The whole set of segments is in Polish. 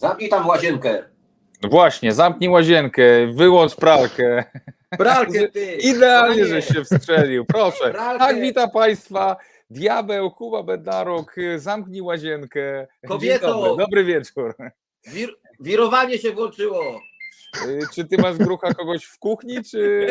Zamknij tam łazienkę. No Właśnie, zamknij łazienkę, wyłącz pralkę. Pralkę ty. Idealnie, żeś się wstrzelił. Proszę. Pralkę. Tak, witam Państwa. Diabeł, Kuba Bednarok, zamknij łazienkę. Kobieto. Dobry, dobry wieczór. Wir, wirowanie się włączyło. Y, Czy ty masz grucha kogoś w kuchni, czy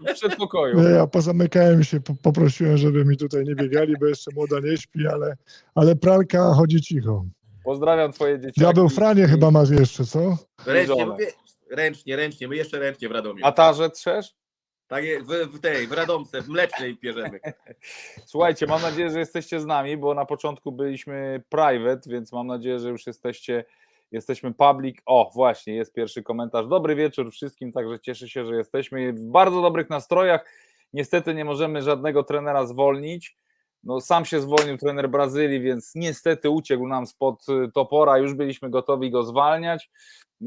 w przedpokoju? Nie, ja pozamykałem się, po- poprosiłem, żeby mi tutaj nie biegali, bo jeszcze młoda nie śpi, ale, ale pralka chodzi cicho. Pozdrawiam twoje dzieciaki. Diabeł Franie chyba masz jeszcze, co? Ręcznie, Żonę. mówię, ręcznie, ręcznie. My jeszcze ręcznie w Radomiu. A tarze trzesz? Tak jest, w, w tej, w Radomce, w Mlecznej bierzemy. Słuchajcie, mam nadzieję, że jesteście z nami, bo na początku byliśmy private, więc mam nadzieję, że już jesteście, jesteśmy public. O, właśnie, jest pierwszy komentarz. Dobry wieczór wszystkim, także cieszę się, że jesteśmy w bardzo dobrych nastrojach. Niestety nie możemy żadnego trenera zwolnić. No, sam się zwolnił trener Brazylii, więc niestety uciekł nam spod y, topora. Już byliśmy gotowi go zwalniać.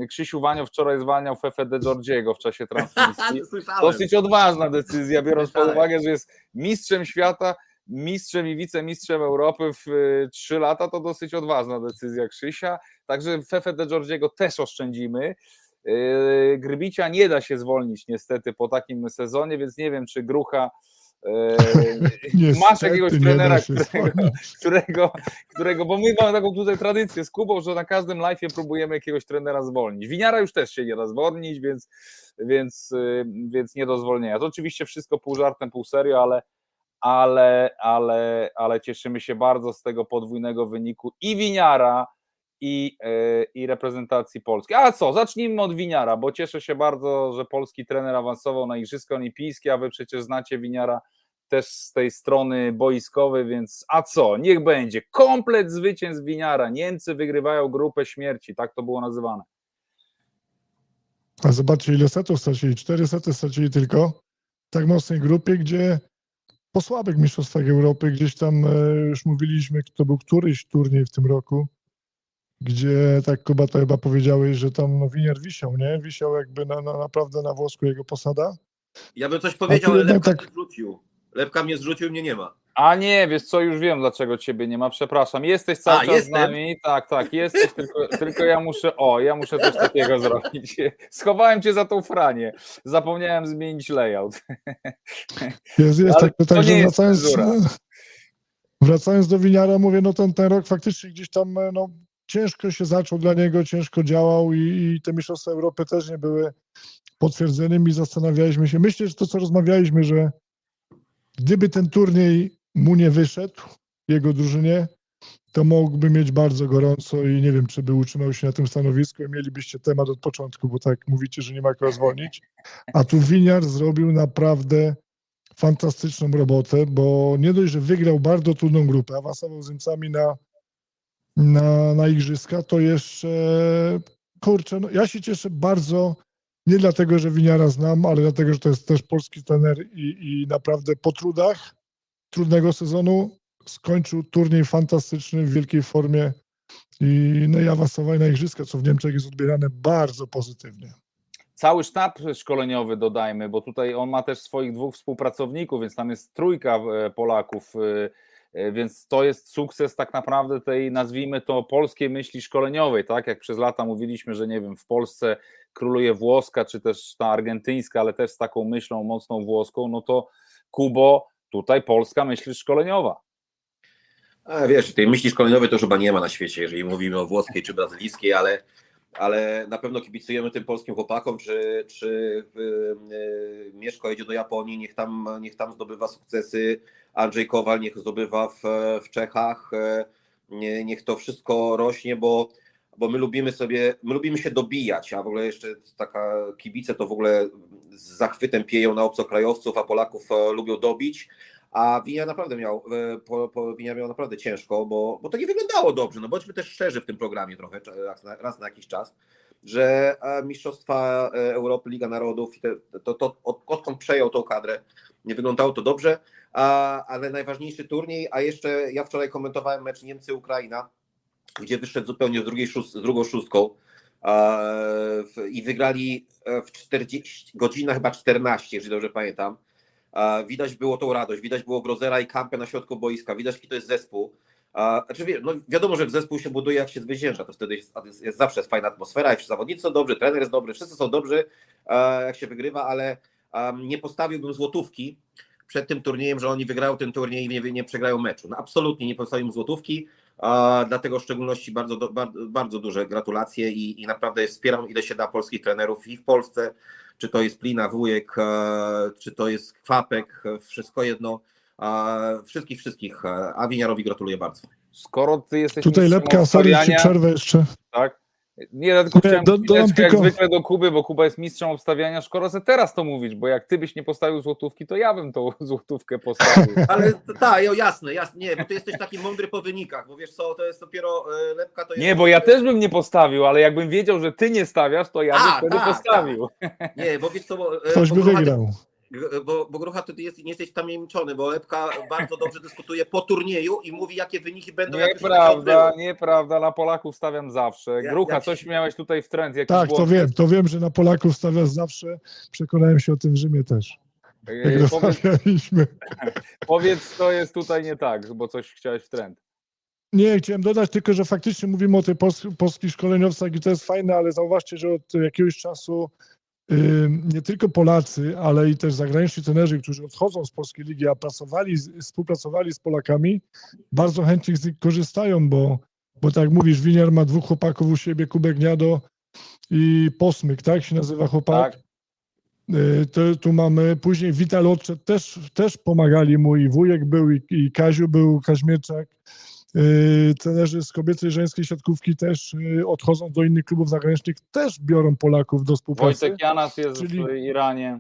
Krzysiu Wanio wczoraj zwalniał Fefe de Giorgiego w czasie transmisji. Dosyć odważna decyzja, biorąc pod uwagę, że jest mistrzem świata, mistrzem i wicemistrzem Europy w y, trzy lata, to dosyć odważna decyzja Krzysia. Także Fefe de Giorgiego też oszczędzimy. Yy, Grbicia nie da się zwolnić niestety po takim sezonie, więc nie wiem, czy Grucha masz Niestety jakiegoś nie da trenera, którego, którego, którego, bo my mamy taką tutaj tradycję z Kubą, że na każdym live'ie próbujemy jakiegoś trenera zwolnić. Winiara już też się nie da zwolnić, więc, więc, y, więc nie do zwolnienia. To oczywiście wszystko pół żartem, pół serio, ale, ale, ale, ale cieszymy się bardzo z tego podwójnego wyniku i Winiara, i, y, i reprezentacji Polski. A co, zacznijmy od Winiara, bo cieszę się bardzo, że polski trener awansował na Igrzyska Olimpijskie, a wy przecież znacie Winiara też z tej strony boiskowej, więc a co, niech będzie. Komplet zwycięstw Winiara. Niemcy wygrywają grupę śmierci, tak to było nazywane. A zobaczcie, ile setów stracili. Cztery sety stracili tylko w tak mocnej grupie, gdzie po słabych mistrzostwach Europy, gdzieś tam e, już mówiliśmy, to był któryś turniej w tym roku, gdzie tak Kuba to chyba powiedziałeś, że tam no, winier wisiał, nie? Wisiał jakby na, na, naprawdę na włosku jego posada. Ja bym coś powiedział, ale Lepka tak- mnie zrzucił. Lepka mnie zrzucił, mnie nie ma. A nie, wiesz co, już wiem dlaczego ciebie nie ma, przepraszam. Jesteś cały A, czas z jestem? nami, tak, tak, jesteś, tylko, tylko ja muszę, o, ja muszę coś takiego zrobić. Schowałem cię za tą franię, zapomniałem zmienić layout. Jest, jest Ale tak, jest wracając, wracając do winiara, mówię, no ten, ten rok faktycznie gdzieś tam e, no, ciężko się zaczął dla niego, ciężko działał i, i te mistrzostwa Europy też nie były potwierdzeniem i zastanawialiśmy się, myślę, że to co rozmawialiśmy, że gdyby ten turniej mu nie wyszedł, jego drużynie, to mógłby mieć bardzo gorąco i nie wiem, czy by utrzymał się na tym stanowisku i mielibyście temat od początku, bo tak mówicie, że nie ma kogo zwolnić. A tu Winiar zrobił naprawdę fantastyczną robotę, bo nie dość, że wygrał bardzo trudną grupę, awansował z Niemcami na, na, na igrzyska, to jeszcze kurczę, no ja się cieszę bardzo, nie dlatego, że Winiara znam, ale dlatego, że to jest też polski trener i, i naprawdę po trudach trudnego sezonu skończył turniej fantastyczny, w wielkiej formie i, no i awansował na igrzyska, co w Niemczech jest odbierane bardzo pozytywnie. Cały sztab szkoleniowy dodajmy, bo tutaj on ma też swoich dwóch współpracowników, więc tam jest trójka e, Polaków, e, więc to jest sukces tak naprawdę tej, nazwijmy to, polskiej myśli szkoleniowej, tak? Jak przez lata mówiliśmy, że nie wiem, w Polsce króluje włoska, czy też ta argentyńska, ale też z taką myślą mocną włoską, no to Kubo, tutaj polska myśl szkoleniowa. A wiesz, tej myśli szkoleniowej to już chyba nie ma na świecie, jeżeli mówimy o włoskiej czy brazylijskiej, ale, ale na pewno kibicujemy tym polskim chłopakom, czy, czy y, y, Mieszko jedzie do Japonii, niech tam, niech tam zdobywa sukcesy, Andrzej Kowal niech zdobywa w, w Czechach, nie- niech to wszystko rośnie, bo, bo my lubimy sobie, my lubimy się dobijać, a w ogóle jeszcze taka kibice to w ogóle z zachwytem pieją na obcokrajowców, a Polaków e, lubią dobić. A Winia naprawdę miał, e, po, po, Winia miał naprawdę ciężko, bo, bo to nie wyglądało dobrze. No bądźmy też szczerzy w tym programie trochę, raz na, raz na jakiś czas, że e, Mistrzostwa e, Europy, Liga Narodów, te, to, to od, odkąd przejął tą kadrę, nie wyglądało to dobrze, a, ale najważniejszy turniej, a jeszcze ja wczoraj komentowałem mecz Niemcy-Ukraina, gdzie wyszedł zupełnie z, drugiej szóst, z drugą szóstką i wygrali w 40, godzinach chyba 14, jeżeli dobrze pamiętam. Widać było tą radość, widać było Grozera i Kampę na środku boiska, widać jaki to jest zespół. Znaczy, no, wiadomo, że zespół się buduje, jak się zwycięża, to wtedy jest, jest, zawsze fajna atmosfera, i zawodnicy są dobrzy, trener jest dobry, wszyscy są dobrzy, jak się wygrywa, ale nie postawiłbym złotówki przed tym turniejem, że oni wygrają ten turniej i nie, nie przegrają meczu. No, absolutnie nie postawiłbym złotówki, dlatego w szczególności bardzo, bardzo, bardzo duże gratulacje i, i naprawdę wspieram ile się da polskich trenerów i w Polsce, czy to jest Plina, Wujek, e, czy to jest Kwapek, wszystko jedno, e, wszystkich, wszystkich, e, a Winiarowi gratuluję bardzo. Skoro ty jesteś Tutaj lepka, sorry, ci przerwę jeszcze. tak? Nie, ja tylko Nie, chciałem do- do, jak tylko- zwykle do Kuby, bo Kuba jest mistrzem obstawiania. Szkoda, że teraz to mówisz, bo jak ty byś nie postawił złotówki, to ja bym tą złotówkę postawił. Ale tak, jasne, jasne, nie, bo ty jesteś taki mądry po wynikach, bo wiesz co, to jest dopiero e, lepka, to jest... Nie, bo ja też bym nie postawił, ale jakbym wiedział, że ty nie stawiasz, to ja bym A, wtedy tak, postawił. Nie, bo wiesz co, bo, e, Ktoś bo by wygrał. Bo, bo Grucha, ty jest, nie jesteś tam niemczony, bo Lepka bardzo dobrze dyskutuje po turnieju i mówi, jakie wyniki będą. Nieprawda, nieprawda, na Polaków stawiam zawsze. Ja- Grucha, jak- coś miałeś tutaj w trend. jakiś Tak, to błąd? wiem, to wiem, że na Polaków stawiasz zawsze. Przekonałem się o tym w Rzymie też. Yy, Jak Powiedz, rozmawialiśmy. powiedz, co jest tutaj nie tak, bo coś chciałeś w trend. Nie, chciałem dodać tylko, że faktycznie mówimy o tych polskich szkoleniowcach i to jest fajne, ale zauważcie, że od jakiegoś czasu nie tylko Polacy, ale i też zagraniczni trenerzy, którzy odchodzą z polskiej ligi, a pracowali, współpracowali z Polakami, bardzo chętnie z nich korzystają, bo, bo tak jak mówisz, Winiar ma dwóch chłopaków u siebie, Kubek Gniado i Posmyk, tak się nazywa chłopak? Tak. Y, To, tu mamy później Wital też, też pomagali mu i wujek był i, i Kaziu był, Kaźmierczak. Y, Trenerzy z kobiecej i żeńskiej siatkówki też y, odchodzą do innych klubów zagranicznych, też biorą Polaków do współpracy. Wojtek Janas jest Czyli- w Iranie.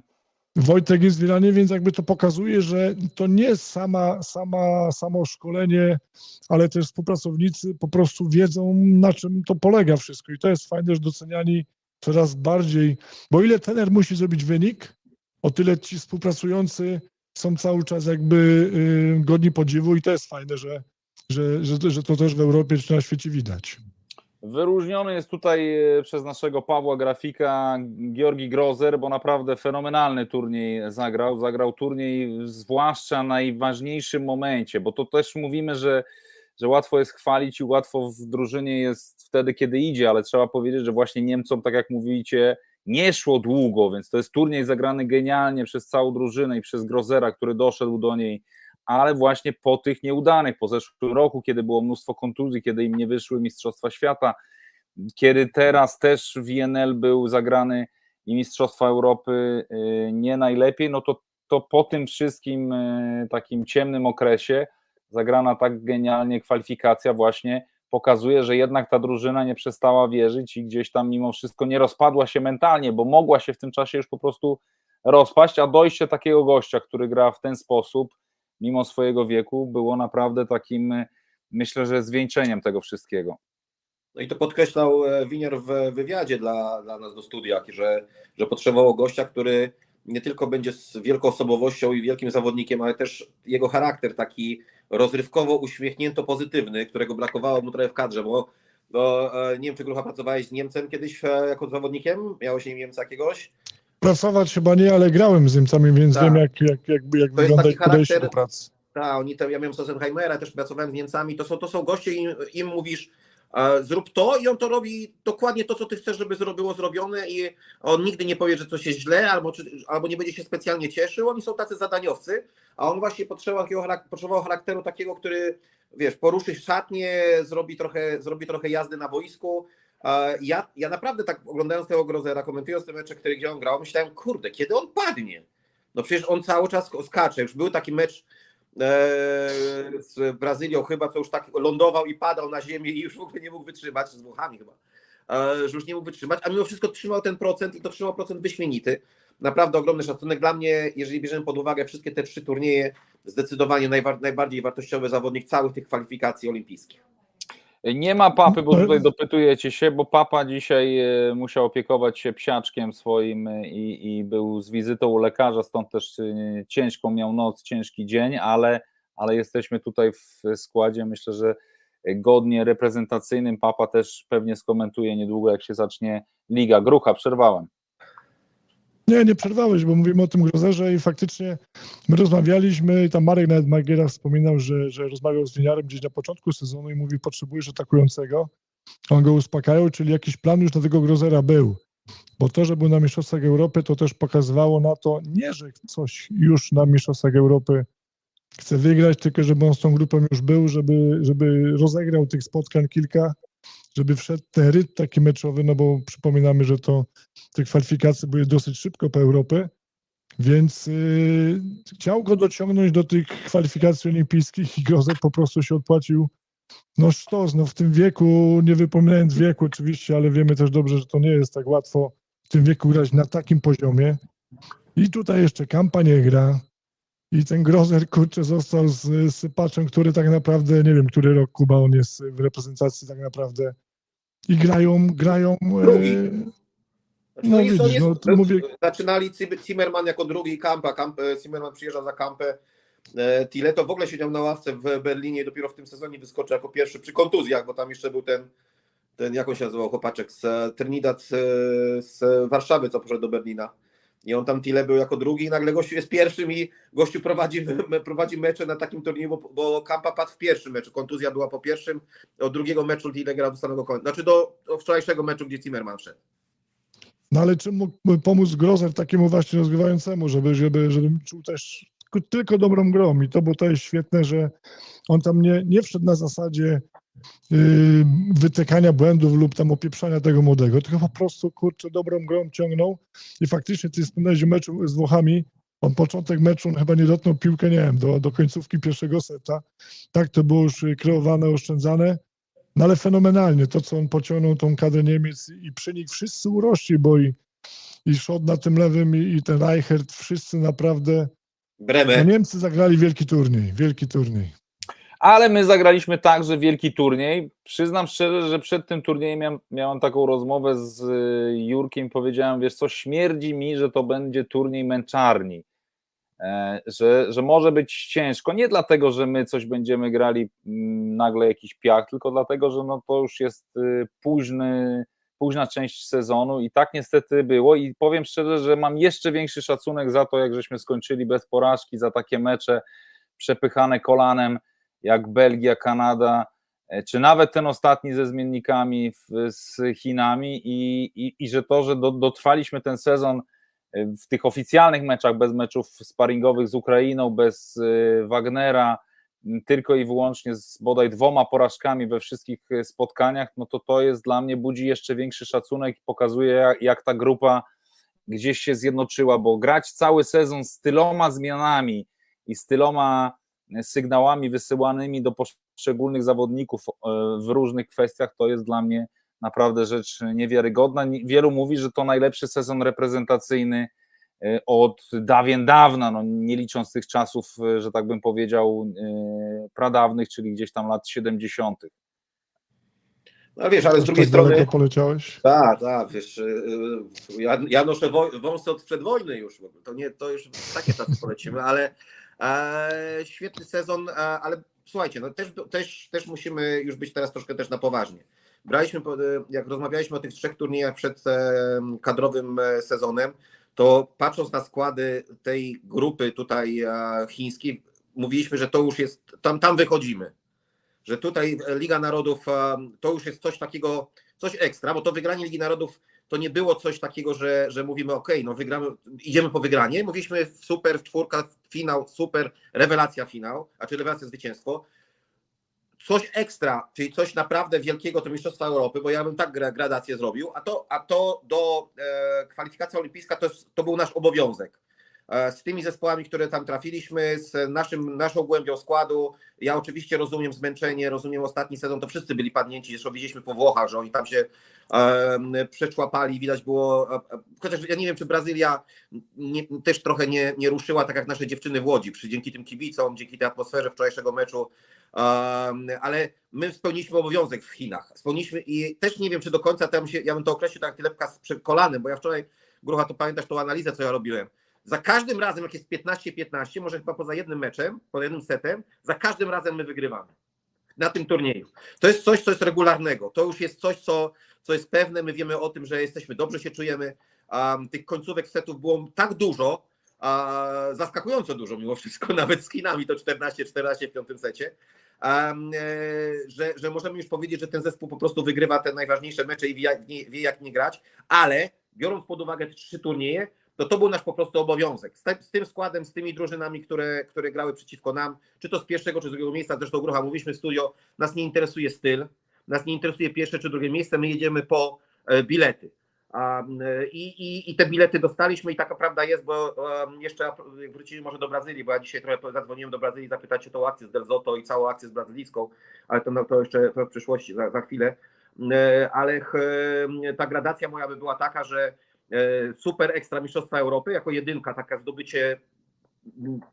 Wojtek jest w Iranie, więc jakby to pokazuje, że to nie jest sama, sama, samo szkolenie, ale też współpracownicy po prostu wiedzą, na czym to polega wszystko. I to jest fajne, że doceniani coraz bardziej, bo ile trener musi zrobić wynik, o tyle ci współpracujący są cały czas jakby y, godni podziwu i to jest fajne, że, że, że, że to też w Europie czy na świecie widać. Wyróżniony jest tutaj e, przez naszego Pawła Grafika Georgi Grozer, bo naprawdę fenomenalny turniej zagrał. Zagrał turniej zwłaszcza w najważniejszym momencie, bo to też mówimy, że, że łatwo jest chwalić i łatwo w drużynie jest wtedy, kiedy idzie, ale trzeba powiedzieć, że właśnie Niemcom, tak jak mówicie, nie szło długo, więc to jest turniej zagrany genialnie przez całą drużynę i przez Grozera, który doszedł do niej ale właśnie po tych nieudanych, po zeszłym roku, kiedy było mnóstwo kontuzji, kiedy im nie wyszły Mistrzostwa Świata, kiedy teraz też WNL był zagrany i Mistrzostwa Europy y, nie najlepiej, no to, to po tym wszystkim y, takim ciemnym okresie zagrana tak genialnie kwalifikacja właśnie pokazuje, że jednak ta drużyna nie przestała wierzyć i gdzieś tam mimo wszystko nie rozpadła się mentalnie, bo mogła się w tym czasie już po prostu rozpaść, a dojście takiego gościa, który gra w ten sposób, mimo swojego wieku, było naprawdę takim, y, myślę, że zwieńczeniem tego wszystkiego. No i to podkreślał e, Winiar w wywiadzie dla, dla nas do studia, że, że potrzebował gościa, który nie tylko będzie z wielką osobowością i wielkim zawodnikiem, ale też jego charakter taki rozrywkowo uśmiechnięto pozytywny, którego brakowało mu trochę w kadrze, bo, e, nie wiem, czy Grucha pracowałeś z Niemcem kiedyś e, jako zawodnikiem? Miałeś nim Niemca jakiegoś? Pracować chyba nie, ale grałem z Niemcami, więc Tak. wiem, jak, jak, jak, jak To jest wygląda taki ich podejście charakter- do pracy. Tak, oni tam, ja miałem Sossenheimera, też pracowałem z Niemcami, to są, to są goście, im, im mówisz e, zrób to i on to robi dokładnie to, co ty chcesz, żeby było zrobione i on nigdy nie powie, że coś jest źle albo, czy, albo nie będzie się specjalnie cieszył, oni są tacy zadaniowcy, a on właśnie potrzebował, takiego, potrzebował charakteru takiego, który wiesz, poruszy szatnie, zrobi trochę, zrobi trochę jazdy na boisku. E, Ja, ja naprawdę tak oglądając tego Grozera, komentując te mecze, które gdzie on grał, myślałem, kurde, kiedy on padnie? No przecież on cały czas skacze. Już był taki mecz e, z Brazylią chyba, co już tak lądował i padał na ziemię i już w ogóle nie mógł wytrzymać, z Włochami chyba, e, że już nie mógł wytrzymać, a mimo wszystko trzymał ten procent i to trzymał procent wyśmienity. Naprawdę ogromny szacunek dla mnie, jeżeli bierzemy pod uwagę wszystkie te trzy turnieje, zdecydowanie najbardziej wartościowy zawodnik całych tych kwalifikacji olimpijskich. Nie ma papy, bo tutaj dopytujecie się, bo papa dzisiaj e, musiał opiekować się psiaczkiem swoim e, i, i był z wizytą u lekarza, stąd też e, ciężką miał noc, ciężki dzień, ale, ale jesteśmy tutaj w składzie, myślę, że godnie reprezentacyjnym. Papa też pewnie skomentuje niedługo, jak się zacznie liga. Grucha, przerwałem. Nie, nie przerwałeś, bo mówimy o tym grozerze i faktycznie my rozmawialiśmy, tam Marek nawet Magiera wspominał, że, że rozmawiał z winiarem gdzieś na początku sezonu i mówi, potrzebujesz atakującego. On go uspokajał, czyli jakiś plan już na tego grozera był. Bo to, że był na Mistrzostwach Europy, to też pokazywało na to, nie, że coś już na Mistrzostwach Europy chce wygrać, tylko żeby on z tą grupą już był, żeby, żeby rozegrał tych spotkań kilka, żeby wszedł ten rytm taki meczowy, no bo przypominamy, że to te kwalifikacje były dosyć szybko po Europie, więc yy, chciał go dociągnąć do tych kwalifikacji olimpijskich i Grozek po prostu się odpłacił no sztos, no w tym wieku, nie wypominając wieku oczywiście, ale wiemy też dobrze, że to nie jest tak łatwo w tym wieku grać na takim poziomie. I tutaj jeszcze Kampa nie gra. I ten Grozer, kurczę, został z sypaczem, który tak naprawdę, nie wiem, który rok Kuba on jest w reprezentacji tak naprawdę. I grają, grają... Drugi. E, Znaczy, No oni są- widzisz, no to mówię- Zaczynali Zim- Zimmerman jako drugi Kampa. Kamp, Zimmerman przyjeżdża za Kampę. E, Tileto w ogóle siedział na ławce w Berlinie i dopiero w tym sezonie wyskoczył jako pierwszy przy kontuzjach, bo tam jeszcze był ten, ten jak on się nazywał, chłopaczek z e, Trinidad z, z Warszawy, co poszedł do Berlina. I on tam Tile był jako drugi i nagle gościu jest pierwszym i gościu prowadzi, prowadzi mecze na takim turnieju, bo, bo Kampa padł w pierwszym meczu. Kontuzja była po pierwszym, od drugiego meczu Tile grał do samego końca. Znaczy do, do wczorajszego meczu, gdzie Zimmerman wszedł. No ale czym mógł pomóc Grozer takiemu właśnie rozgrywającemu, żeby, żeby, żeby czuł też tylko- dobrą grą i to, bo to jest świetne, że on tam nie, nie wszedł na zasadzie wytykania błędów lub tam opieprzania tego młodego, tylko po prostu, kurczę, dobrą grą ciągnął i faktycznie ty wspomniałeś o meczu z Włochami, on początek meczu, on chyba nie dotknął piłkę, nie wiem, do, do końcówki pierwszego seta. Tak to było już kreowane, oszczędzane. No ale fenomenalnie to, co on pociągnął tą kadrę Niemiec i przy nich wszyscy urośli, bo i, i na tym lewym i, i ten Reichert, wszyscy naprawdę, no Bremę. Niemcy zagrali wielki turniej, wielki turniej. Ale my zagraliśmy także wielki turniej. Przyznam szczerze, że przed tym turniejem miałem, miałem taką rozmowę z y, Jurkiem. Powiedziałem, wiesz co, śmierdzi mi, że to będzie turniej męczarni. E, Że, że może być ciężko. Nie dlatego, że my coś będziemy grali mm, nagle jakiś piach, tylko dlatego, że no to już jest y, późny, późna część sezonu i tak niestety było. I powiem szczerze, że mam jeszcze większy szacunek za to, jak żeśmy skończyli bez porażki, za takie mecze przepychane kolanem jak Belgia, Kanada, e, czy nawet ten ostatni ze zmiennikami w, z Chinami i, i, i że to, że do, dotrwaliśmy ten sezon e, w tych oficjalnych meczach, bez meczów sparingowych z Ukrainą, bez e, Wagnera, tylko i wyłącznie z bodaj dwoma porażkami we wszystkich spotkaniach, no to to jest dla mnie, budzi jeszcze większy szacunek i pokazuje jak, jak ta grupa gdzieś się zjednoczyła, bo grać cały sezon z tyloma zmianami i z tyloma sygnałami wysyłanymi do poszczególnych zawodników e, w różnych kwestiach, to jest dla mnie naprawdę rzecz niewiarygodna. Nie- Wielu mówi, że to najlepszy sezon reprezentacyjny e, od dawien dawna, no nie licząc tych czasów, e, że tak bym powiedział, pradawnych, czyli gdzieś tam lat 70. No wiesz, ale z drugiej tak strony. poleciałeś. Tak, tak, wiesz, ja, ja noszę wąsy od przedwojny już, w ogóle. to nie, to już takie czasy polecimy, ale świetny sezon, e, ale słuchajcie, no też, też, też musimy już być teraz troszkę też na poważnie. Braliśmy, pod- jak rozmawialiśmy o tych trzech turniejach przed e, kadrowym e, sezonem, to patrząc na składy tej grupy tutaj e, chińskiej, mówiliśmy, że to już jest, tam, tam wychodzimy że tutaj Liga Narodów e, to już jest coś takiego, coś ekstra, bo to wygranie Ligi Narodów to nie było coś takiego, że, że mówimy ok, no wygramy, idziemy po wygranie. Mówiliśmy super, czwórka, finał, super, rewelacja finał, a czy rewelacja zwycięstwo. Coś ekstra, czyli coś naprawdę wielkiego to Mistrzostwa Europy, bo ja bym tak gra- gradację zrobił, a to, a to do e, kwalifikacja olimpijska to, jest, to był nasz obowiązek. E, z tymi zespołami, które tam trafiliśmy, z naszym, naszą głębią składu, ja oczywiście rozumiem zmęczenie, rozumiem ostatni sezon, to wszyscy byli padnięci, zresztą widzieliśmy po Włochach, że oni tam się em, przeczłapali, widać było, e, e, chociaż ja nie wiem, czy Brazylia nie, też trochę nie, nie ruszyła, tak jak nasze dziewczyny w Łodzi, przy, dzięki tym kibicom, dzięki tej atmosferze wczorajszego meczu, ale my spełniliśmy obowiązek w Chinach, spełniliśmy i też nie wiem, czy do końca tam się, ja bym to określił tak jak ty lepka z kolanem, bo ja wczoraj, Grucha, to pamiętasz tą analizę, co ja robiłem, za każdym razem, jak jest 15-15, może chyba poza jednym meczem, poza jednym setem, za każdym razem my wygrywamy na tym turnieju. To jest coś, co jest regularnego. To już jest coś, co, co jest pewne. My wiemy o tym, że jesteśmy, dobrze się czujemy. um, tych końcówek setów było tak dużo, a, zaskakująco dużo mimo wszystko, nawet z Chinami to 14-14 w piątym secie, um, że, że możemy już powiedzieć, że ten zespół po prostu wygrywa te najważniejsze mecze i wie wie, jak nie grać, ale biorąc pod uwagę te trzy turnieje, to to był nasz po prostu obowiązek. Z, tym składem, z tymi drużynami, które, które grały przeciwko nam, czy to z pierwszego, czy z drugiego miejsca, zresztą Grucha, mówiliśmy w studio, nas nie interesuje styl, nas nie interesuje pierwsze czy drugie miejsce, my jedziemy po e, bilety. E, i, i, I te bilety dostaliśmy i taka prawda jest, bo um, jeszcze jak wrócili może do Brazylii, bo ja dzisiaj trochę zadzwoniłem do Brazylii zapytać się tą akcję z Del Zotto i całą akcję z brazylijską, ale to, no, to jeszcze w przyszłości, za, za chwilę. E, ale ta gradacja moja by była taka, że e, super ekstra mistrzostwa Europy jako jedynka, taka zdobycie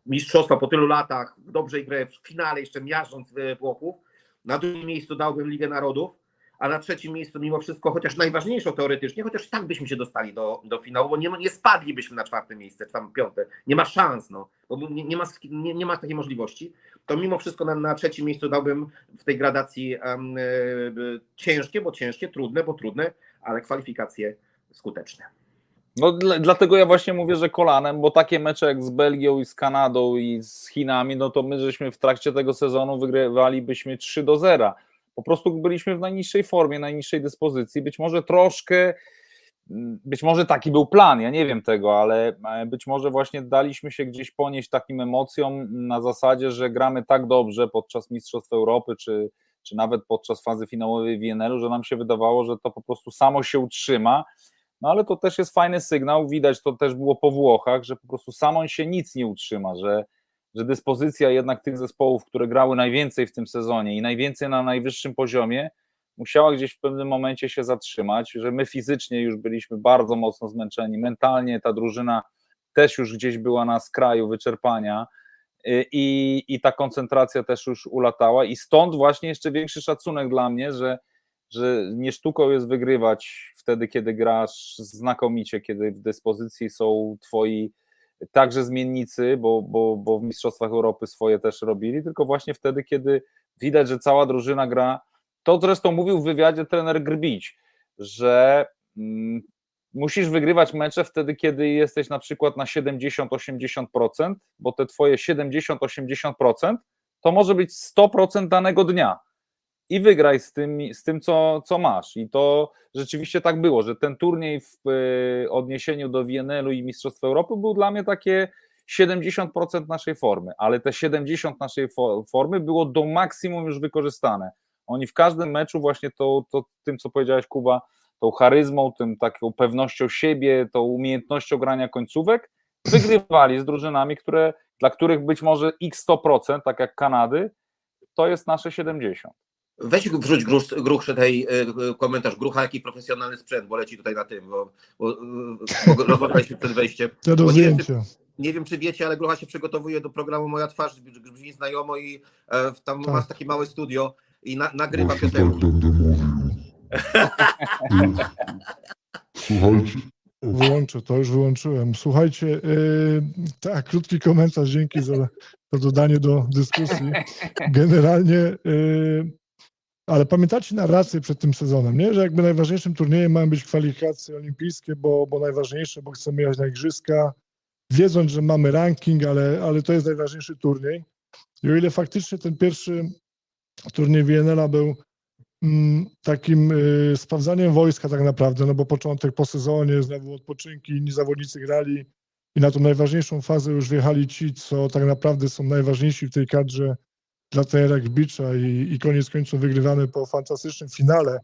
mistrzostwa po tylu latach, w dobrej grze, w finale jeszcze miażdżąc Włochów. Na drugim miejscu dałbym Ligę Narodów, a na trzecim miejscu mimo wszystko, chociaż najważniejszą teoretycznie, chociaż tak byśmy się dostali do, do finału, bo nie, nie spadlibyśmy na czwarte miejsce, czy tam piąte, nie ma szans, no, nie, nie, ma, nie, nie ma takiej możliwości, to mimo wszystko na, na trzecim miejscu dałbym w tej gradacji um, ciężkie, bo ciężkie, trudne, bo trudne, ale kwalifikacje skuteczne. No dlatego ja właśnie mówię, że kolanem, bo takie mecze jak z Belgią i z Kanadą i z Chinami, no to my żeśmy w trakcie tego sezonu wygrywalibyśmy 3 do 0 po prostu byliśmy w najniższej formie, najniższej dyspozycji. Być może troszkę, być może taki był plan, ja nie wiem tego, ale e, być może właśnie daliśmy się gdzieś ponieść takim emocjom na zasadzie, że gramy tak dobrze podczas Mistrzostw Europy, czy, czy nawet podczas fazy finałowej w INL-u, że nam się wydawało, że to po prostu samo się utrzyma. No ale to też jest fajny sygnał, widać to też było po Włochach, że po prostu samo się nic nie utrzyma, że że dyspozycja jednak tych zespołów, które grały najwięcej w tym sezonie i najwięcej na najwyższym poziomie, musiała gdzieś w pewnym momencie się zatrzymać, że my fizycznie już byliśmy bardzo mocno zmęczeni, mentalnie ta drużyna też już gdzieś była na skraju wyczerpania y, i, i ta koncentracja też już ulatała. I stąd właśnie jeszcze większy szacunek dla mnie, że, że nie sztuką jest wygrywać wtedy, kiedy grasz znakomicie, kiedy w dyspozycji są twoi także zmiennicy, bo, bo, bo w Mistrzostwach Europy swoje też robili, tylko właśnie wtedy, kiedy widać, że cała drużyna gra. To zresztą mówił w wywiadzie trener Grbić, że mm, musisz wygrywać mecze wtedy, kiedy jesteś na przykład na 70-80%, bo te twoje 70-80% to może być 100% danego dnia i wygraj z tym, z tym co, co masz. I to rzeczywiście tak było, że ten turniej w e, odniesieniu do WNL-u i Mistrzostw Europy był dla mnie takie 70% naszej formy, ale te 70% naszej formy było do maksimum już wykorzystane. Oni w każdym meczu właśnie to, to tym, co powiedziałeś Kuba, tą charyzmą, tym taką pewnością siebie, tą umiejętnością grania końcówek, wygrywali z drużynami, które, dla których być może x 100%, tak jak Kanady, to jest nasze 70%. Weź wrzuć gruch, gruch tej y, komentarz grucha, jaki profesjonalny sprzęt, bo leci tutaj na tym, bo, bo, bo rozmawialiśmy przed wejściem. Ja do nie, wiem, czy, nie wiem, czy wiecie, ale grucha się przygotowuje do programu Moja twarz, brzmi znajomo i e, tam tak. masz takie małe studio i na, nagrywa piosenki. Słuchajcie. Wyłączę, to już wyłączyłem. Słuchajcie, yy, tak, krótki komentarz, dzięki za to dodanie do dyskusji. Generalnie yy, ale pamiętacie narrację przed tym sezonem, nie? że jakby najważniejszym turniejem mają być kwalifikacje olimpijskie, bo, bo najważniejsze, bo chcemy jechać na igrzyska, wiedząc, że mamy ranking, ale, ale to jest najważniejszy turniej. I o ile faktycznie ten pierwszy turniej WNL-a był mm, takim y, sprawdzaniem wojska tak naprawdę, no bo początek po sezonie, znowu odpoczynki, inni zawodnicy grali i na tą najważniejszą fazę już wjechali ci, co tak naprawdę są najważniejsi w tej kadrze dla trenera Gbicza i, i koniec końców wygrywamy po fantastycznym finale,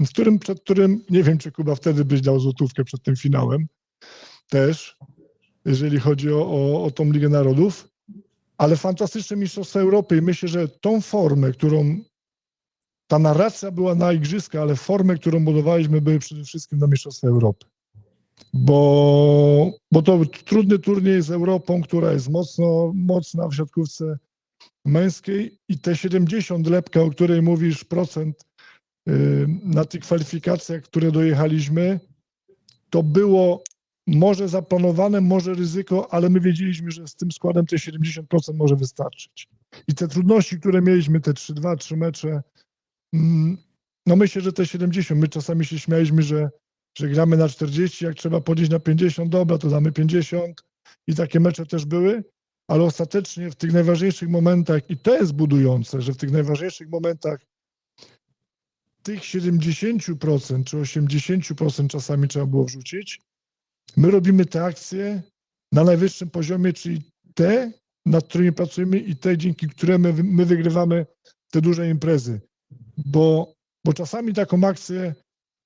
w którym, przed którym nie wiem, czy Kuba wtedy byś dał złotówkę przed tym finałem też, jeżeli chodzi o, o, o tą Ligę Narodów, ale fantastyczne Mistrzostwa Europy i myślę, że tą formę, którą ta narracja była na igrzyska, ale formę, którą budowaliśmy, były przede wszystkim na Mistrzostwa Europy. Bo, bo to trudny turniej z Europą, która jest mocno mocna w siatkówce męskiej i te 70 lepka, o której mówisz, procent y, na tych kwalifikacjach, które dojechaliśmy, to było może zaplanowane, może ryzyko, ale my wiedzieliśmy, że z tym składem te 70% może wystarczyć. I te trudności, które mieliśmy, te 3-2, 3 mecze, mm, no myślę, że te 70, my czasami się śmialiśmy, że że gramy na 40, jak trzeba podnieść na 50, dobra, to damy 50 i takie mecze też były, ale ostatecznie w tych najważniejszych momentach, i to jest budujące, że w tych najważniejszych momentach tych 70% czy 80% czasami trzeba było wrzucić, my robimy te akcje na najwyższym poziomie, czyli te, nad którymi pracujemy i te, dzięki którym my, my wygrywamy te duże imprezy. Bo, bo czasami taką akcję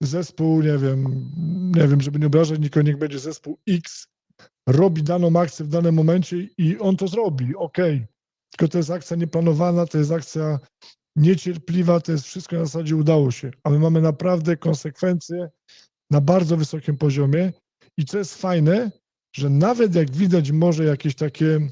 zespół, nie wiem, nie wiem, żeby nie obrażać nikogo, niech będzie zespół X, robi daną akcję w danym momencie i on to zrobi, ok. Tylko to jest akcja nieplanowana, to jest akcja niecierpliwa, to jest wszystko na zasadzie udało się. A my mamy naprawdę konsekwencje na bardzo wysokim poziomie i co jest fajne, że nawet jak widać może jakieś takie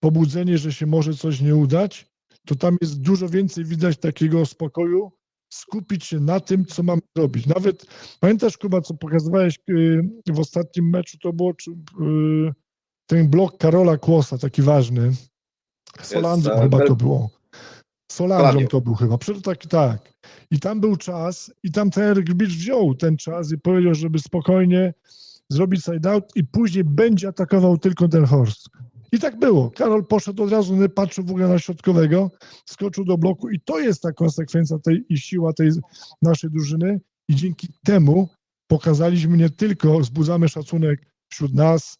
pobudzenie, że się może coś nie udać, to tam jest dużo więcej widać takiego spokoju, skupić się na tym, co mamy robić. Nawet pamiętasz, Kuba, co pokazywałeś y, w ostatnim meczu, to było y, ten blok Karola Kłosa, taki ważny. Solandrą Jest, e, chyba to było. Solandrą to był chyba. Przecież tak, tak. I tam był czas i tam ten Eric Bicz wziął ten czas i powiedział, żeby spokojnie zrobić side out i później będzie atakował tylko ten Horst. I tak było. Karol poszedł od razu, nie patrzył w ogóle na środkowego, skoczył do bloku i to jest ta konsekwencja tej i siła tej naszej drużyny i dzięki temu pokazaliśmy nie tylko, wzbudzamy szacunek wśród nas,